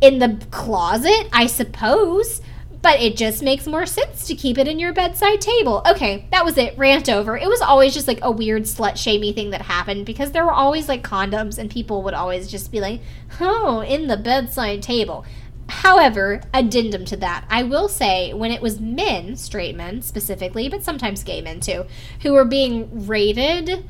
S8: In the closet, I suppose. But it just makes more sense to keep it in your bedside table. Okay, that was it. Rant over. It was always just like a weird slut shamey thing that happened because there were always like condoms and people would always just be like, oh, in the bedside table. However, addendum to that, I will say when it was men, straight men specifically, but sometimes gay men too, who were being raided,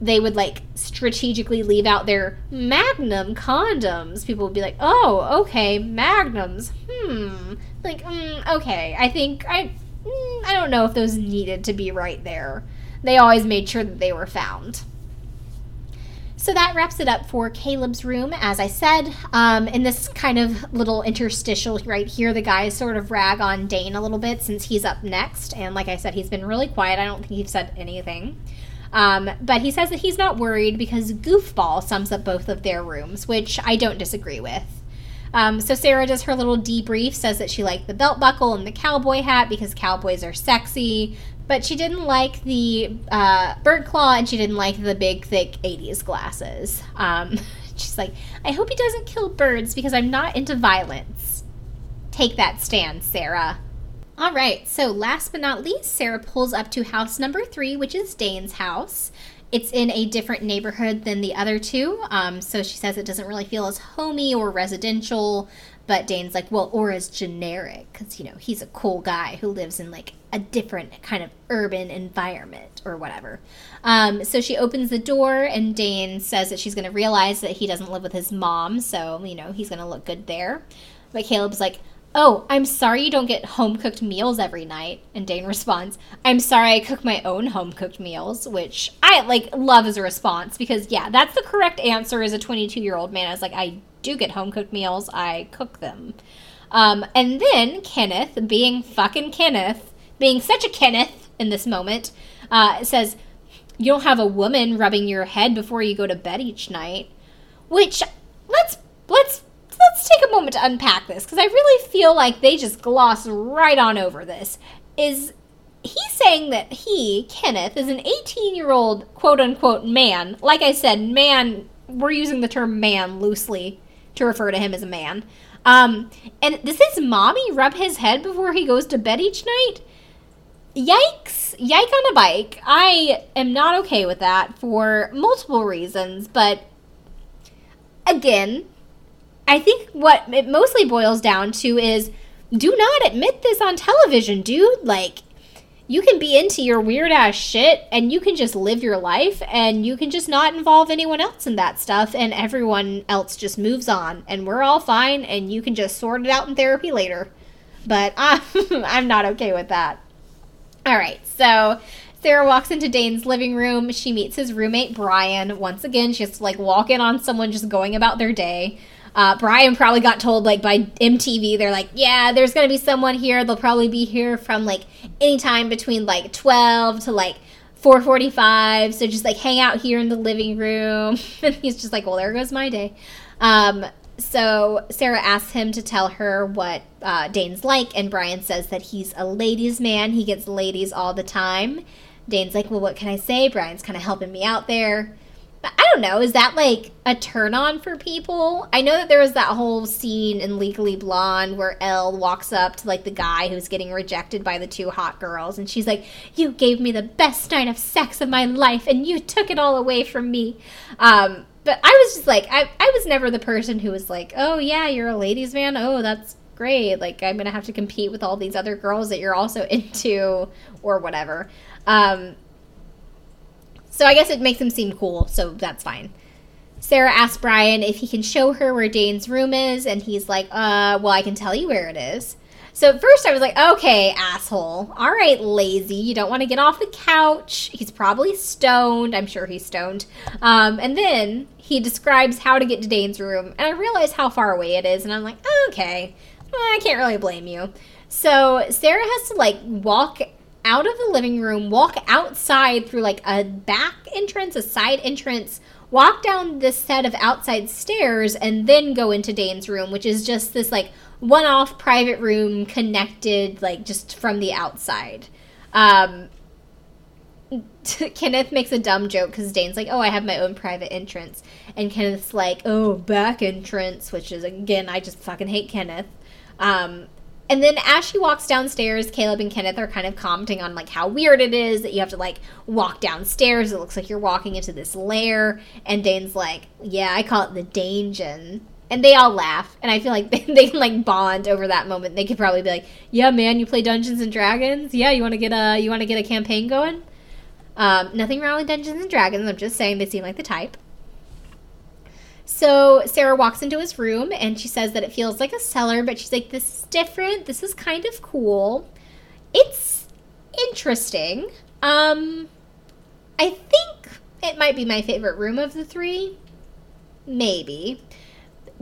S8: they would like strategically leave out their magnum condoms. People would be like, "Oh, okay, magnums. Hmm. Like, mm, okay. I think I mm, I don't know if those needed to be right there. They always made sure that they were found." So that wraps it up for Caleb's room, as I said. Um, in this kind of little interstitial right here, the guys sort of rag on Dane a little bit since he's up next. And like I said, he's been really quiet. I don't think he's said anything. Um, but he says that he's not worried because Goofball sums up both of their rooms, which I don't disagree with. Um, so Sarah does her little debrief, says that she liked the belt buckle and the cowboy hat because cowboys are sexy but she didn't like the uh, bird claw and she didn't like the big thick 80s glasses. Um, she's like i hope he doesn't kill birds because i'm not into violence. Take that stand sarah. All right so last but not least sarah pulls up to house number three which is dane's house. It's in a different neighborhood than the other two um, so she says it doesn't really feel as homey or residential but Dane's like, well, or as generic, because, you know, he's a cool guy who lives in like a different kind of urban environment or whatever. Um, so she opens the door, and Dane says that she's going to realize that he doesn't live with his mom, so, you know, he's going to look good there. But Caleb's like, Oh, I'm sorry you don't get home cooked meals every night. And Dane responds, I'm sorry I cook my own home cooked meals, which I like love as a response because, yeah, that's the correct answer as a 22 year old man. I was like, I do get home cooked meals, I cook them. Um, and then Kenneth, being fucking Kenneth, being such a Kenneth in this moment, uh, says, You don't have a woman rubbing your head before you go to bed each night. Which, let's, let's, let's take a moment to unpack this because I really feel like they just gloss right on over this. Is he's saying that he, Kenneth, is an 18 year old quote unquote man. Like I said, man, we're using the term man loosely to refer to him as a man. Um, and does his mommy rub his head before he goes to bed each night? Yikes! Yike on a bike. I am not okay with that for multiple reasons, but again, I think what it mostly boils down to is do not admit this on television, dude. Like, you can be into your weird ass shit and you can just live your life and you can just not involve anyone else in that stuff and everyone else just moves on and we're all fine and you can just sort it out in therapy later. But I'm, I'm not okay with that. All right, so Sarah walks into Dane's living room. She meets his roommate Brian. Once again, she has to like walk in on someone just going about their day. Uh, Brian probably got told like by MTV, they're like, yeah, there's gonna be someone here. They'll probably be here from like anytime between like 12 to like 4:45. So just like hang out here in the living room. and he's just like, well, there goes my day. Um, so Sarah asks him to tell her what uh, Dane's like, and Brian says that he's a ladies' man. He gets ladies all the time. Dane's like, well, what can I say? Brian's kind of helping me out there. I don't know. Is that like a turn on for people? I know that there was that whole scene in Legally Blonde where Elle walks up to like the guy who's getting rejected by the two hot girls and she's like, You gave me the best night of sex of my life and you took it all away from me. Um, but I was just like, I, I was never the person who was like, Oh, yeah, you're a ladies' man. Oh, that's great. Like, I'm going to have to compete with all these other girls that you're also into or whatever. Um, so I guess it makes him seem cool, so that's fine. Sarah asks Brian if he can show her where Dane's room is, and he's like, uh, well, I can tell you where it is. So at first I was like, okay, asshole. All right, lazy. You don't want to get off the couch. He's probably stoned. I'm sure he's stoned. Um, and then he describes how to get to Dane's room, and I realize how far away it is, and I'm like, okay, I can't really blame you. So Sarah has to like walk out of the living room, walk outside through like a back entrance, a side entrance, walk down this set of outside stairs, and then go into Dane's room, which is just this like one off private room connected like just from the outside. Um, Kenneth makes a dumb joke because Dane's like, "Oh, I have my own private entrance," and Kenneth's like, "Oh, back entrance," which is again, I just fucking hate Kenneth. Um, and then as she walks downstairs, Caleb and Kenneth are kind of commenting on like how weird it is that you have to like walk downstairs. It looks like you're walking into this lair. And Dane's like, "Yeah, I call it the Dangen." And they all laugh, and I feel like they, they can like bond over that moment. They could probably be like, "Yeah, man, you play Dungeons and Dragons? Yeah, you want to get a you want to get a campaign going?" Um, nothing wrong with Dungeons and Dragons. I'm just saying they seem like the type. So Sarah walks into his room and she says that it feels like a cellar, but she's like, this is different. This is kind of cool. It's interesting. Um, I think it might be my favorite room of the three. Maybe.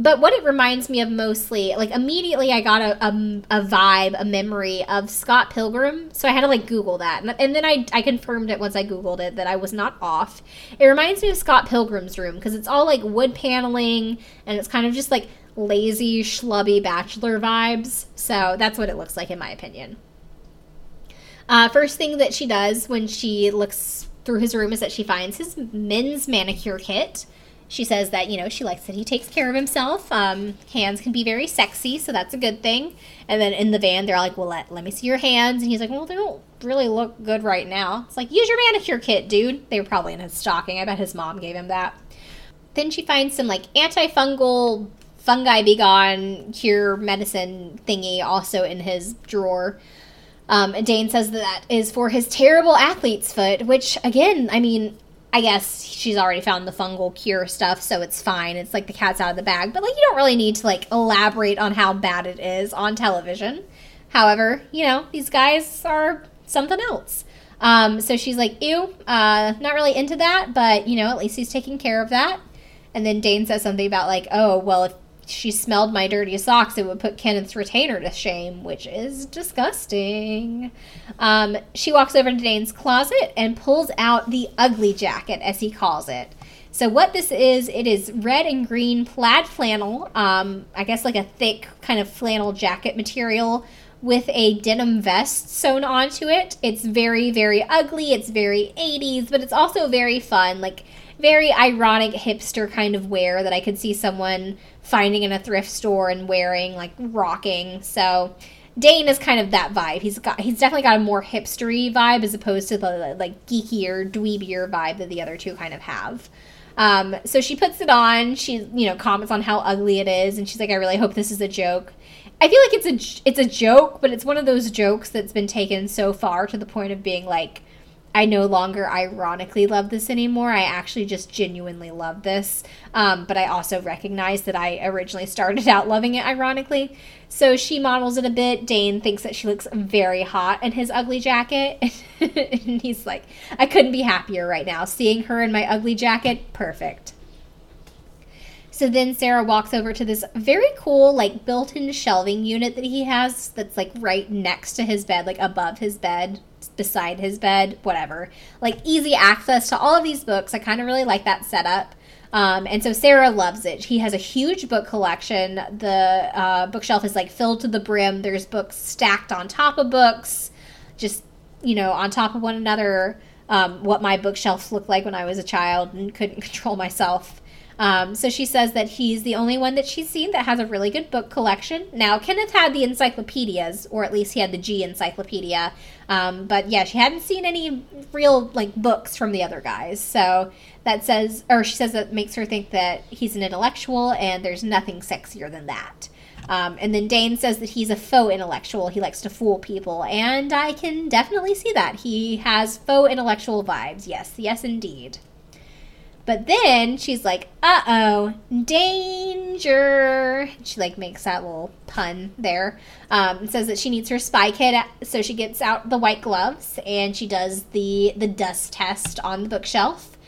S8: But what it reminds me of mostly, like immediately I got a, a, a vibe, a memory of Scott Pilgrim. So I had to like Google that. And, and then I, I confirmed it once I Googled it that I was not off. It reminds me of Scott Pilgrim's room because it's all like wood paneling and it's kind of just like lazy, schlubby bachelor vibes. So that's what it looks like in my opinion. Uh, first thing that she does when she looks through his room is that she finds his men's manicure kit. She says that, you know, she likes that he takes care of himself. Um, hands can be very sexy, so that's a good thing. And then in the van, they're like, well, let, let me see your hands. And he's like, well, they don't really look good right now. It's like, use your manicure kit, dude. They were probably in his stocking. I bet his mom gave him that. Then she finds some, like, antifungal fungi be gone cure medicine thingy also in his drawer. Um, and Dane says that, that is for his terrible athlete's foot, which, again, I mean, I guess she's already found the fungal cure stuff, so it's fine. It's like the cat's out of the bag. But, like, you don't really need to, like, elaborate on how bad it is on television. However, you know, these guys are something else. Um, so she's like, ew, uh, not really into that, but, you know, at least he's taking care of that. And then Dane says something about, like, oh, well, if she smelled my dirty socks, it would put Kenneth's retainer to shame, which is disgusting. Um, she walks over to Dane's closet and pulls out the ugly jacket, as he calls it. So what this is, it is red and green plaid flannel, um, I guess like a thick kind of flannel jacket material with a denim vest sewn onto it. It's very, very ugly. It's very 80s, but it's also very fun. Like, very ironic hipster kind of wear that I could see someone finding in a thrift store and wearing, like rocking. So Dane is kind of that vibe. He's got he's definitely got a more hipstery vibe as opposed to the like geekier, dweebier vibe that the other two kind of have. Um, so she puts it on. She you know comments on how ugly it is, and she's like, "I really hope this is a joke." I feel like it's a it's a joke, but it's one of those jokes that's been taken so far to the point of being like I no longer ironically love this anymore. I actually just genuinely love this. Um, but I also recognize that I originally started out loving it ironically. So she models it a bit. Dane thinks that she looks very hot in his ugly jacket. and he's like, I couldn't be happier right now. Seeing her in my ugly jacket, perfect. So then Sarah walks over to this very cool, like built in shelving unit that he has that's like right next to his bed, like above his bed beside his bed, whatever. Like easy access to all of these books. I kind of really like that setup. Um, and so Sarah loves it. He has a huge book collection. The uh, bookshelf is like filled to the brim. There's books stacked on top of books, just, you know, on top of one another. Um, what my bookshelves looked like when I was a child and couldn't control myself. Um, so she says that he's the only one that she's seen that has a really good book collection. Now, Kenneth had the encyclopedias, or at least he had the G encyclopedia. Um, but yeah, she hadn't seen any real like books from the other guys. So that says, or she says that makes her think that he's an intellectual, and there's nothing sexier than that. Um, and then Dane says that he's a faux intellectual. He likes to fool people. And I can definitely see that. He has faux intellectual vibes. Yes, yes, indeed. But then she's like, uh oh, danger. She like makes that little pun there. Um, says that she needs her spy kit, so she gets out the white gloves and she does the the dust test on the bookshelf.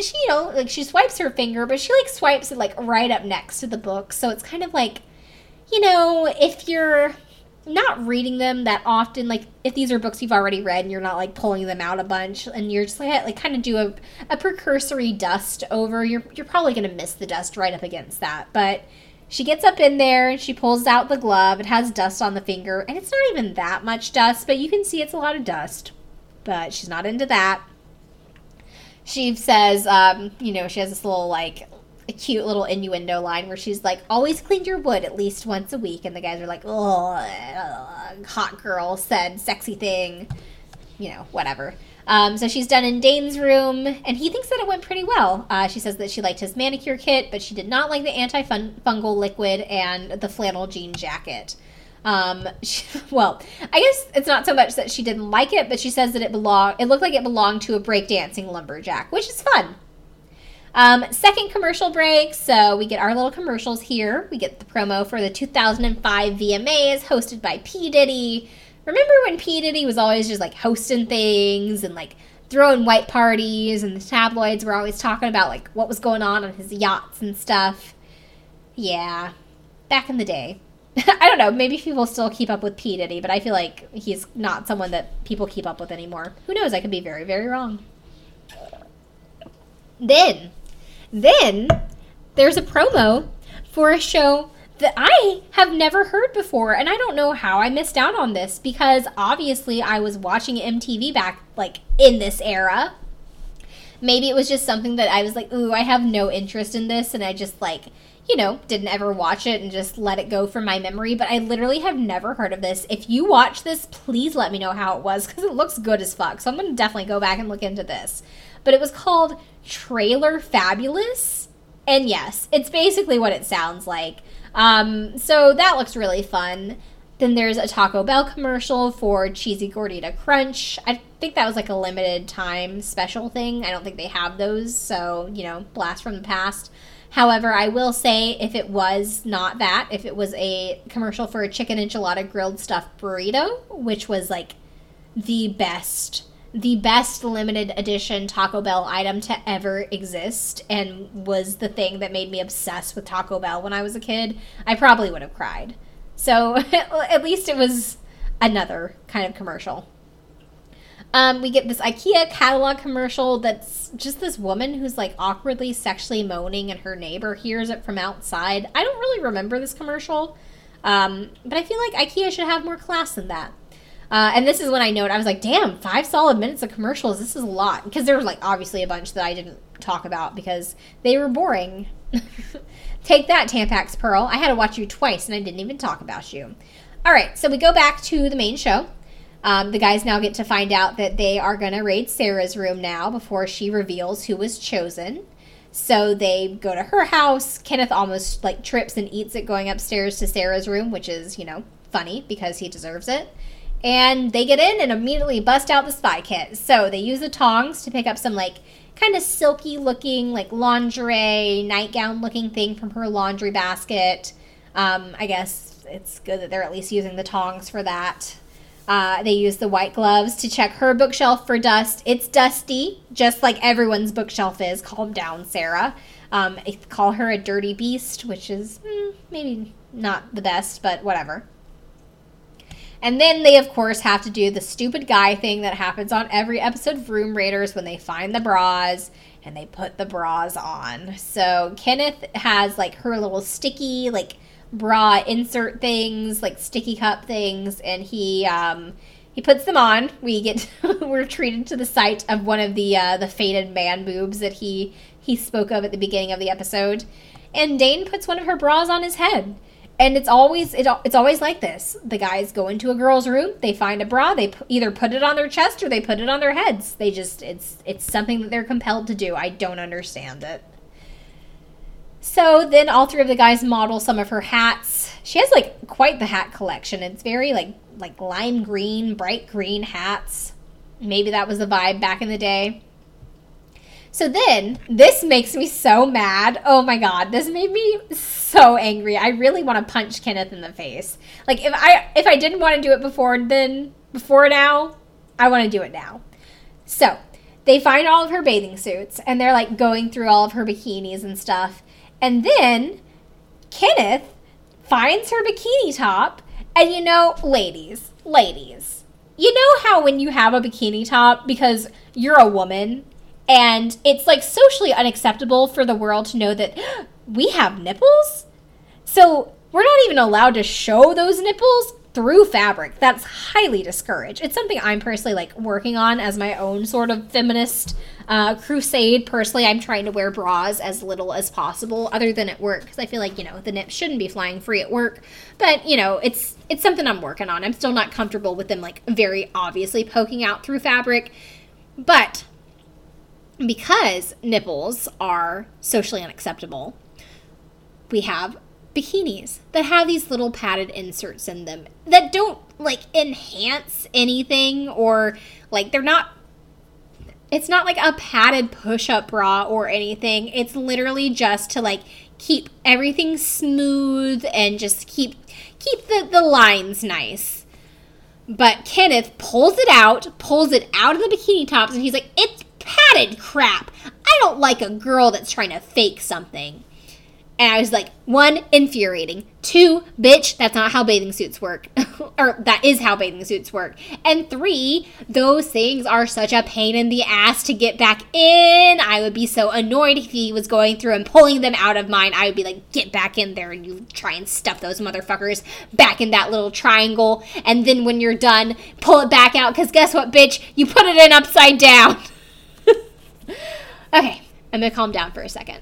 S8: She, you know, like she swipes her finger, but she like swipes it like right up next to the book. So it's kind of like, you know, if you're not reading them that often like if these are books you've already read and you're not like pulling them out a bunch and you're just like, like kind of do a, a precursory dust over you're you're probably going to miss the dust right up against that. But she gets up in there and she pulls out the glove it has dust on the finger and it's not even that much dust but you can see it's a lot of dust. But she's not into that. She says um, you know she has this little like a cute little innuendo line where she's like, always clean your wood at least once a week. And the guys are like, oh, hot girl said sexy thing, you know, whatever. Um, so she's done in Dane's room, and he thinks that it went pretty well. Uh, she says that she liked his manicure kit, but she did not like the antifungal liquid and the flannel jean jacket. Um, she, well, I guess it's not so much that she didn't like it, but she says that it belonged. It looked like it belonged to a breakdancing lumberjack, which is fun. Um, second commercial break. So we get our little commercials here. We get the promo for the 2005 VMAs hosted by P. Diddy. Remember when P. Diddy was always just like hosting things and like throwing white parties, and the tabloids were always talking about like what was going on on his yachts and stuff. Yeah, back in the day. I don't know. Maybe people still keep up with P Diddy, but I feel like he's not someone that people keep up with anymore. Who knows? I could be very, very wrong. Then, then there's a promo for a show that I have never heard before, and I don't know how I missed out on this because obviously I was watching MTV back like in this era. Maybe it was just something that I was like, ooh, I have no interest in this, and I just like, you know, didn't ever watch it and just let it go from my memory. But I literally have never heard of this. If you watch this, please let me know how it was because it looks good as fuck. So I'm gonna definitely go back and look into this. But it was called Trailer Fabulous. And yes, it's basically what it sounds like. Um, so that looks really fun. Then there's a Taco Bell commercial for Cheesy Gordita Crunch. I think that was like a limited time special thing. I don't think they have those, so, you know, blast from the past. However, I will say if it was not that, if it was a commercial for a chicken enchilada grilled stuffed burrito, which was like the best the best limited edition Taco Bell item to ever exist and was the thing that made me obsessed with Taco Bell when I was a kid, I probably would have cried. So at least it was another kind of commercial. Um, we get this IKEA catalog commercial that's just this woman who's like awkwardly sexually moaning, and her neighbor hears it from outside. I don't really remember this commercial, um, but I feel like IKEA should have more class than that. Uh, and this is when I know it. I was like, damn, five solid minutes of commercials. This is a lot. Because there was like obviously a bunch that I didn't talk about because they were boring. Take that, Tampax Pearl. I had to watch you twice and I didn't even talk about you. All right, so we go back to the main show. Um, the guys now get to find out that they are going to raid Sarah's room now before she reveals who was chosen. So they go to her house. Kenneth almost like trips and eats it going upstairs to Sarah's room, which is, you know, funny because he deserves it. And they get in and immediately bust out the spy kit. So they use the tongs to pick up some like kind of silky looking like lingerie nightgown looking thing from her laundry basket. Um, I guess it's good that they're at least using the tongs for that. Uh, they use the white gloves to check her bookshelf for dust. It's dusty, just like everyone's bookshelf is. Calm down, Sarah. Um, call her a dirty beast, which is mm, maybe not the best, but whatever. And then they, of course, have to do the stupid guy thing that happens on every episode of Room Raiders when they find the bras and they put the bras on. So Kenneth has like her little sticky, like bra insert things, like sticky cup things, and he um, he puts them on. We get we're treated to the sight of one of the uh, the faded man boobs that he he spoke of at the beginning of the episode, and Dane puts one of her bras on his head and it's always it, it's always like this. The guys go into a girl's room they find a bra they p- either put it on their chest or they put it on their heads. They just it's it's something that they're compelled to do. I don't understand it. So then all three of the guys model some of her hats. She has like quite the hat collection. It's very like like lime green bright green hats. Maybe that was the vibe back in the day so then, this makes me so mad. Oh my god, this made me so angry. I really want to punch Kenneth in the face. Like if I if I didn't want to do it before then before now, I want to do it now. So, they find all of her bathing suits and they're like going through all of her bikinis and stuff. And then Kenneth finds her bikini top and you know, ladies, ladies, you know how when you have a bikini top because you're a woman and it's like socially unacceptable for the world to know that we have nipples. So we're not even allowed to show those nipples through fabric. That's highly discouraged. It's something I'm personally like working on as my own sort of feminist uh, crusade. Personally, I'm trying to wear bras as little as possible, other than at work, because I feel like you know the nips shouldn't be flying free at work. But you know, it's it's something I'm working on. I'm still not comfortable with them like very obviously poking out through fabric, but because nipples are socially unacceptable, we have bikinis that have these little padded inserts in them that don't like enhance anything or like they're not it's not like a padded push-up bra or anything. It's literally just to like keep everything smooth and just keep keep the, the lines nice. But Kenneth pulls it out, pulls it out of the bikini tops, and he's like, ew, added crap. I don't like a girl that's trying to fake something. And I was like, one, infuriating. Two, bitch, that's not how bathing suits work. or that is how bathing suits work. And three, those things are such a pain in the ass to get back in. I would be so annoyed if he was going through and pulling them out of mine. I would be like, get back in there and you try and stuff those motherfuckers back in that little triangle. And then when you're done, pull it back out. Because guess what, bitch? You put it in upside down. okay, I'm to calm down for a second.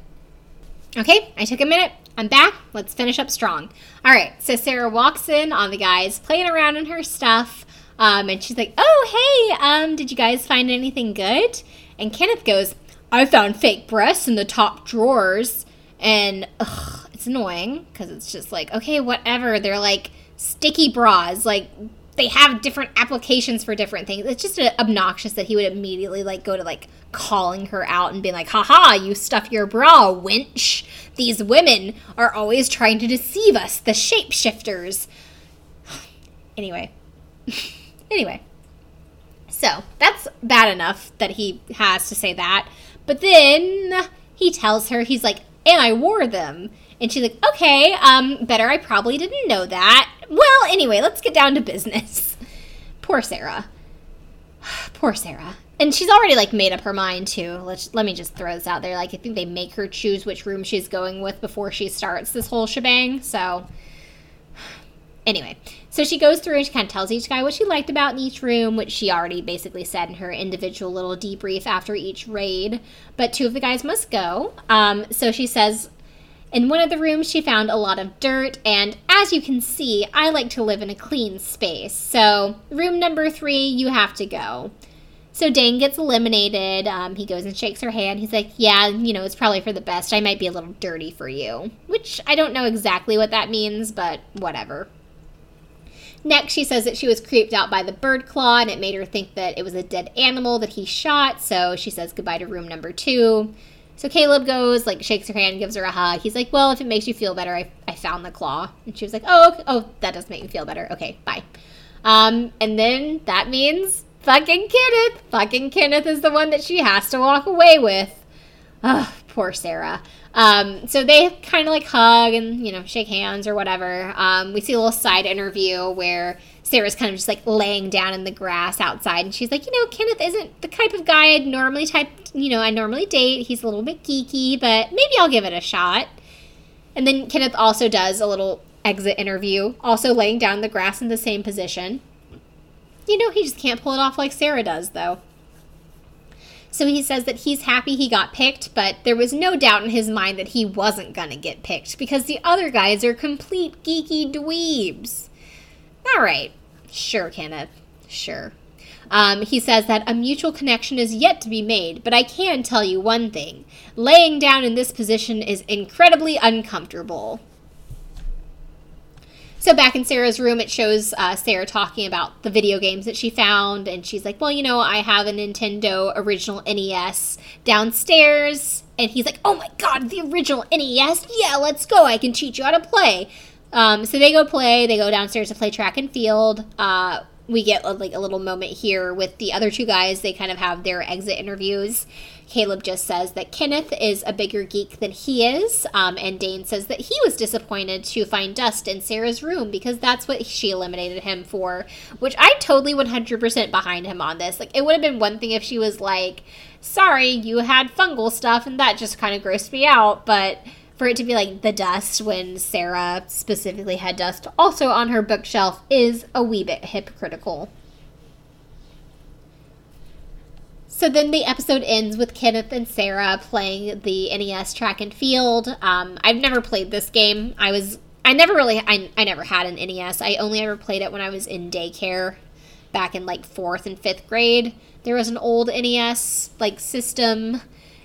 S8: Okay, I took a minute. I'm back. Let's finish up strong. All right, so Sarah walks in on the guys playing around in her stuff. Um, and she's like, "Oh, hey, um, did you guys find anything good?" And Kenneth goes, "I found fake breasts in the top drawers." And ugh, it's annoying because it's just like, okay, whatever. They're like sticky bras, like they have different applications for different things. It's just obnoxious that he would immediately like go to like calling her out and being like, haha, you stuff your bra, winch. These women are always trying to deceive us, the shapeshifters. anyway. anyway. So that's bad enough that he has to say that. But then he tells her, he's like, and I wore them. And she's like, okay, um, better I probably didn't know that. Well, anyway, let's get down to business. Poor Sarah. Poor Sarah and she's already like made up her mind too. Let's let me just throw this out there. Like I think they make her choose which room she's going with before she starts this whole shebang. So anyway, so she goes through and she kind of tells each guy what she liked about in each room, which she already basically said in her individual little debrief after each raid. But two of the guys must go. Um, so she says. In one of the rooms, she found a lot of dirt, and as you can see, I like to live in a clean space. So, room number three, you have to go. So Dane gets eliminated. Um, he goes and shakes her hand. He's like, Yeah, you know, it's probably for the best. I might be a little dirty for you. Which I don't know exactly what that means, but whatever. Next, she says that she was creeped out by the bird claw and it made her think that it was a dead animal that he shot. So she says goodbye to room number two. So Caleb goes, like, shakes her hand, gives her a hug. He's like, Well, if it makes you feel better, I, I found the claw. And she was like, Oh, okay. oh, that does make me feel better. Okay, bye. Um, and then that means fucking Kenneth. Fucking Kenneth is the one that she has to walk away with. Ugh, poor Sarah. Um, so they kind of like hug and, you know, shake hands or whatever. Um, we see a little side interview where Sarah's kind of just like laying down in the grass outside and she's like, you know, Kenneth isn't the type of guy I'd normally type, you know, I normally date. He's a little bit geeky, but maybe I'll give it a shot. And then Kenneth also does a little exit interview, also laying down in the grass in the same position. You know, he just can't pull it off like Sarah does, though. So he says that he's happy he got picked, but there was no doubt in his mind that he wasn't gonna get picked because the other guys are complete geeky dweebs. All right, sure, Kenneth, sure. Um, he says that a mutual connection is yet to be made, but I can tell you one thing laying down in this position is incredibly uncomfortable. So back in Sarah's room, it shows uh, Sarah talking about the video games that she found, and she's like, "Well, you know, I have a Nintendo original NES downstairs." And he's like, "Oh my god, the original NES! Yeah, let's go! I can teach you how to play." Um, so they go play. They go downstairs to play track and field. Uh, we get like a little moment here with the other two guys. They kind of have their exit interviews. Caleb just says that Kenneth is a bigger geek than he is, um, and Dane says that he was disappointed to find dust in Sarah's room because that's what she eliminated him for. Which I totally 100% behind him on this. Like, it would have been one thing if she was like, "Sorry, you had fungal stuff," and that just kind of grossed me out, but for it to be like the dust when Sarah specifically had dust also on her bookshelf is a wee bit hypocritical. So then the episode ends with Kenneth and Sarah playing the NES track and field. Um, I've never played this game. I was I never really I, I never had an NES. I only ever played it when I was in daycare back in like fourth and fifth grade. There was an old NES like system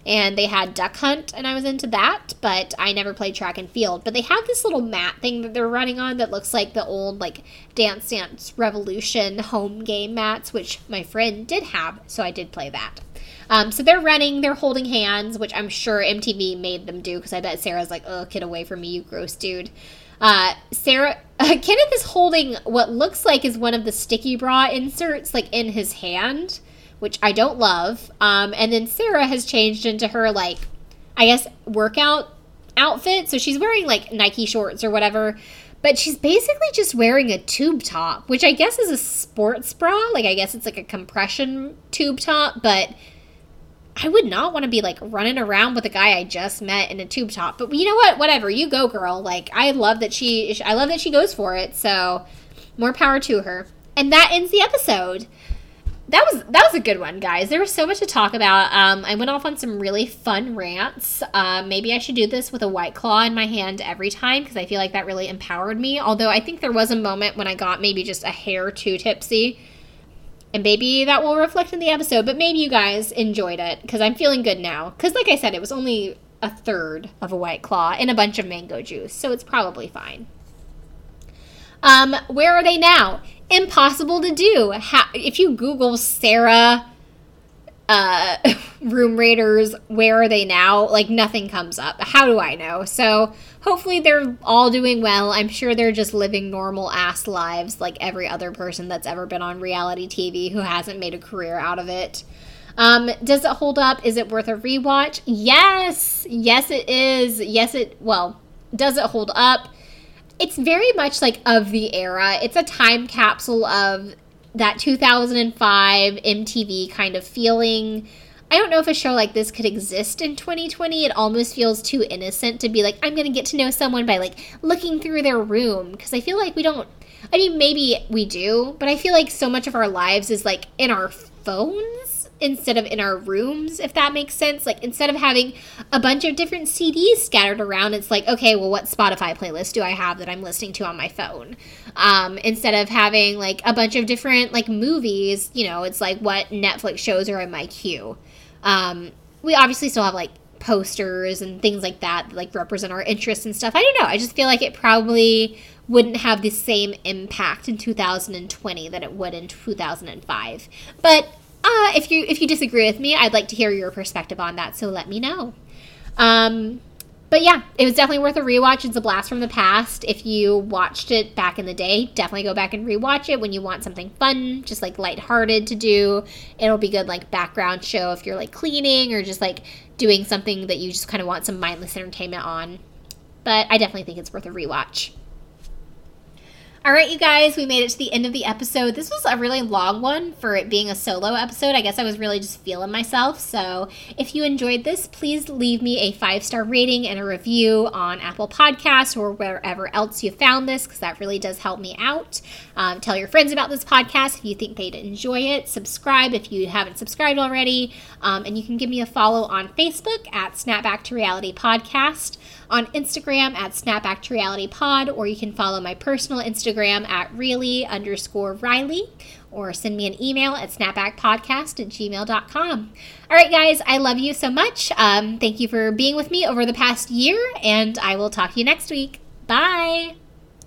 S8: and they had Duck Hunt, and I was into that, but I never played track and field. But they have this little mat thing that they're running on that looks like the old like Dance Dance Revolution home game mats, which my friend did have, so I did play that. Um, so they're running, they're holding hands, which I'm sure MTV made them do because I bet Sarah's like, "Oh, get away from me, you gross dude." Uh, Sarah uh, Kenneth is holding what looks like is one of the sticky bra inserts, like in his hand which I don't love. Um, and then Sarah has changed into her like, I guess workout outfit. So she's wearing like Nike shorts or whatever, but she's basically just wearing a tube top, which I guess is a sports bra. Like I guess it's like a compression tube top, but I would not want to be like running around with a guy I just met in a tube top. But you know what? Whatever. You go, girl. Like I love that she I love that she goes for it. So more power to her. And that ends the episode. That was that was a good one, guys. There was so much to talk about. Um, I went off on some really fun rants. Uh, maybe I should do this with a white claw in my hand every time because I feel like that really empowered me. Although I think there was a moment when I got maybe just a hair too tipsy and maybe that will reflect in the episode, but maybe you guys enjoyed it because I'm feeling good now. Because, like I said, it was only a third of a white claw and a bunch of mango juice, so it's probably fine. Um, where are they now? Impossible to do. Ha- if you Google Sarah uh, room raiders, where are they now? Like nothing comes up. How do I know? So hopefully they're all doing well. I'm sure they're just living normal ass lives like every other person that's ever been on reality TV who hasn't made a career out of it. Um, does it hold up? Is it worth a rewatch? Yes. Yes, it is. Yes, it, well, does it hold up? It's very much like of the era. It's a time capsule of that 2005 MTV kind of feeling. I don't know if a show like this could exist in 2020. It almost feels too innocent to be like, I'm going to get to know someone by like looking through their room. Because I feel like we don't, I mean, maybe we do, but I feel like so much of our lives is like in our phones instead of in our rooms, if that makes sense. Like instead of having a bunch of different CDs scattered around, it's like, okay, well, what Spotify playlist do I have that I'm listening to on my phone? Um, instead of having like a bunch of different like movies, you know, it's like what Netflix shows are in my queue. Um, we obviously still have like posters and things like that, that like represent our interests and stuff. I don't know. I just feel like it probably wouldn't have the same impact in 2020 that it would in 2005. But uh, if you if you disagree with me, I'd like to hear your perspective on that. So let me know. Um, but yeah, it was definitely worth a rewatch. It's a blast from the past. If you watched it back in the day, definitely go back and rewatch it when you want something fun, just like lighthearted to do. It'll be good like background show if you're like cleaning or just like doing something that you just kind of want some mindless entertainment on. But I definitely think it's worth a rewatch. All right, you guys, we made it to the end of the episode. This was a really long one for it being a solo episode. I guess I was really just feeling myself. So, if you enjoyed this, please leave me a five star rating and a review on Apple Podcasts or wherever else you found this, because that really does help me out. Um, tell your friends about this podcast if you think they'd enjoy it. Subscribe if you haven't subscribed already. Um, and you can give me a follow on Facebook at Snapback to Reality Podcast, on Instagram at Snapback Reality Pod, or you can follow my personal Instagram Instagram at really underscore Riley or send me an email at snapbackpodcast at gmail.com. All right, guys, I love you so much. Um, thank you for being with me over the past year, and I will talk to you next week. Bye.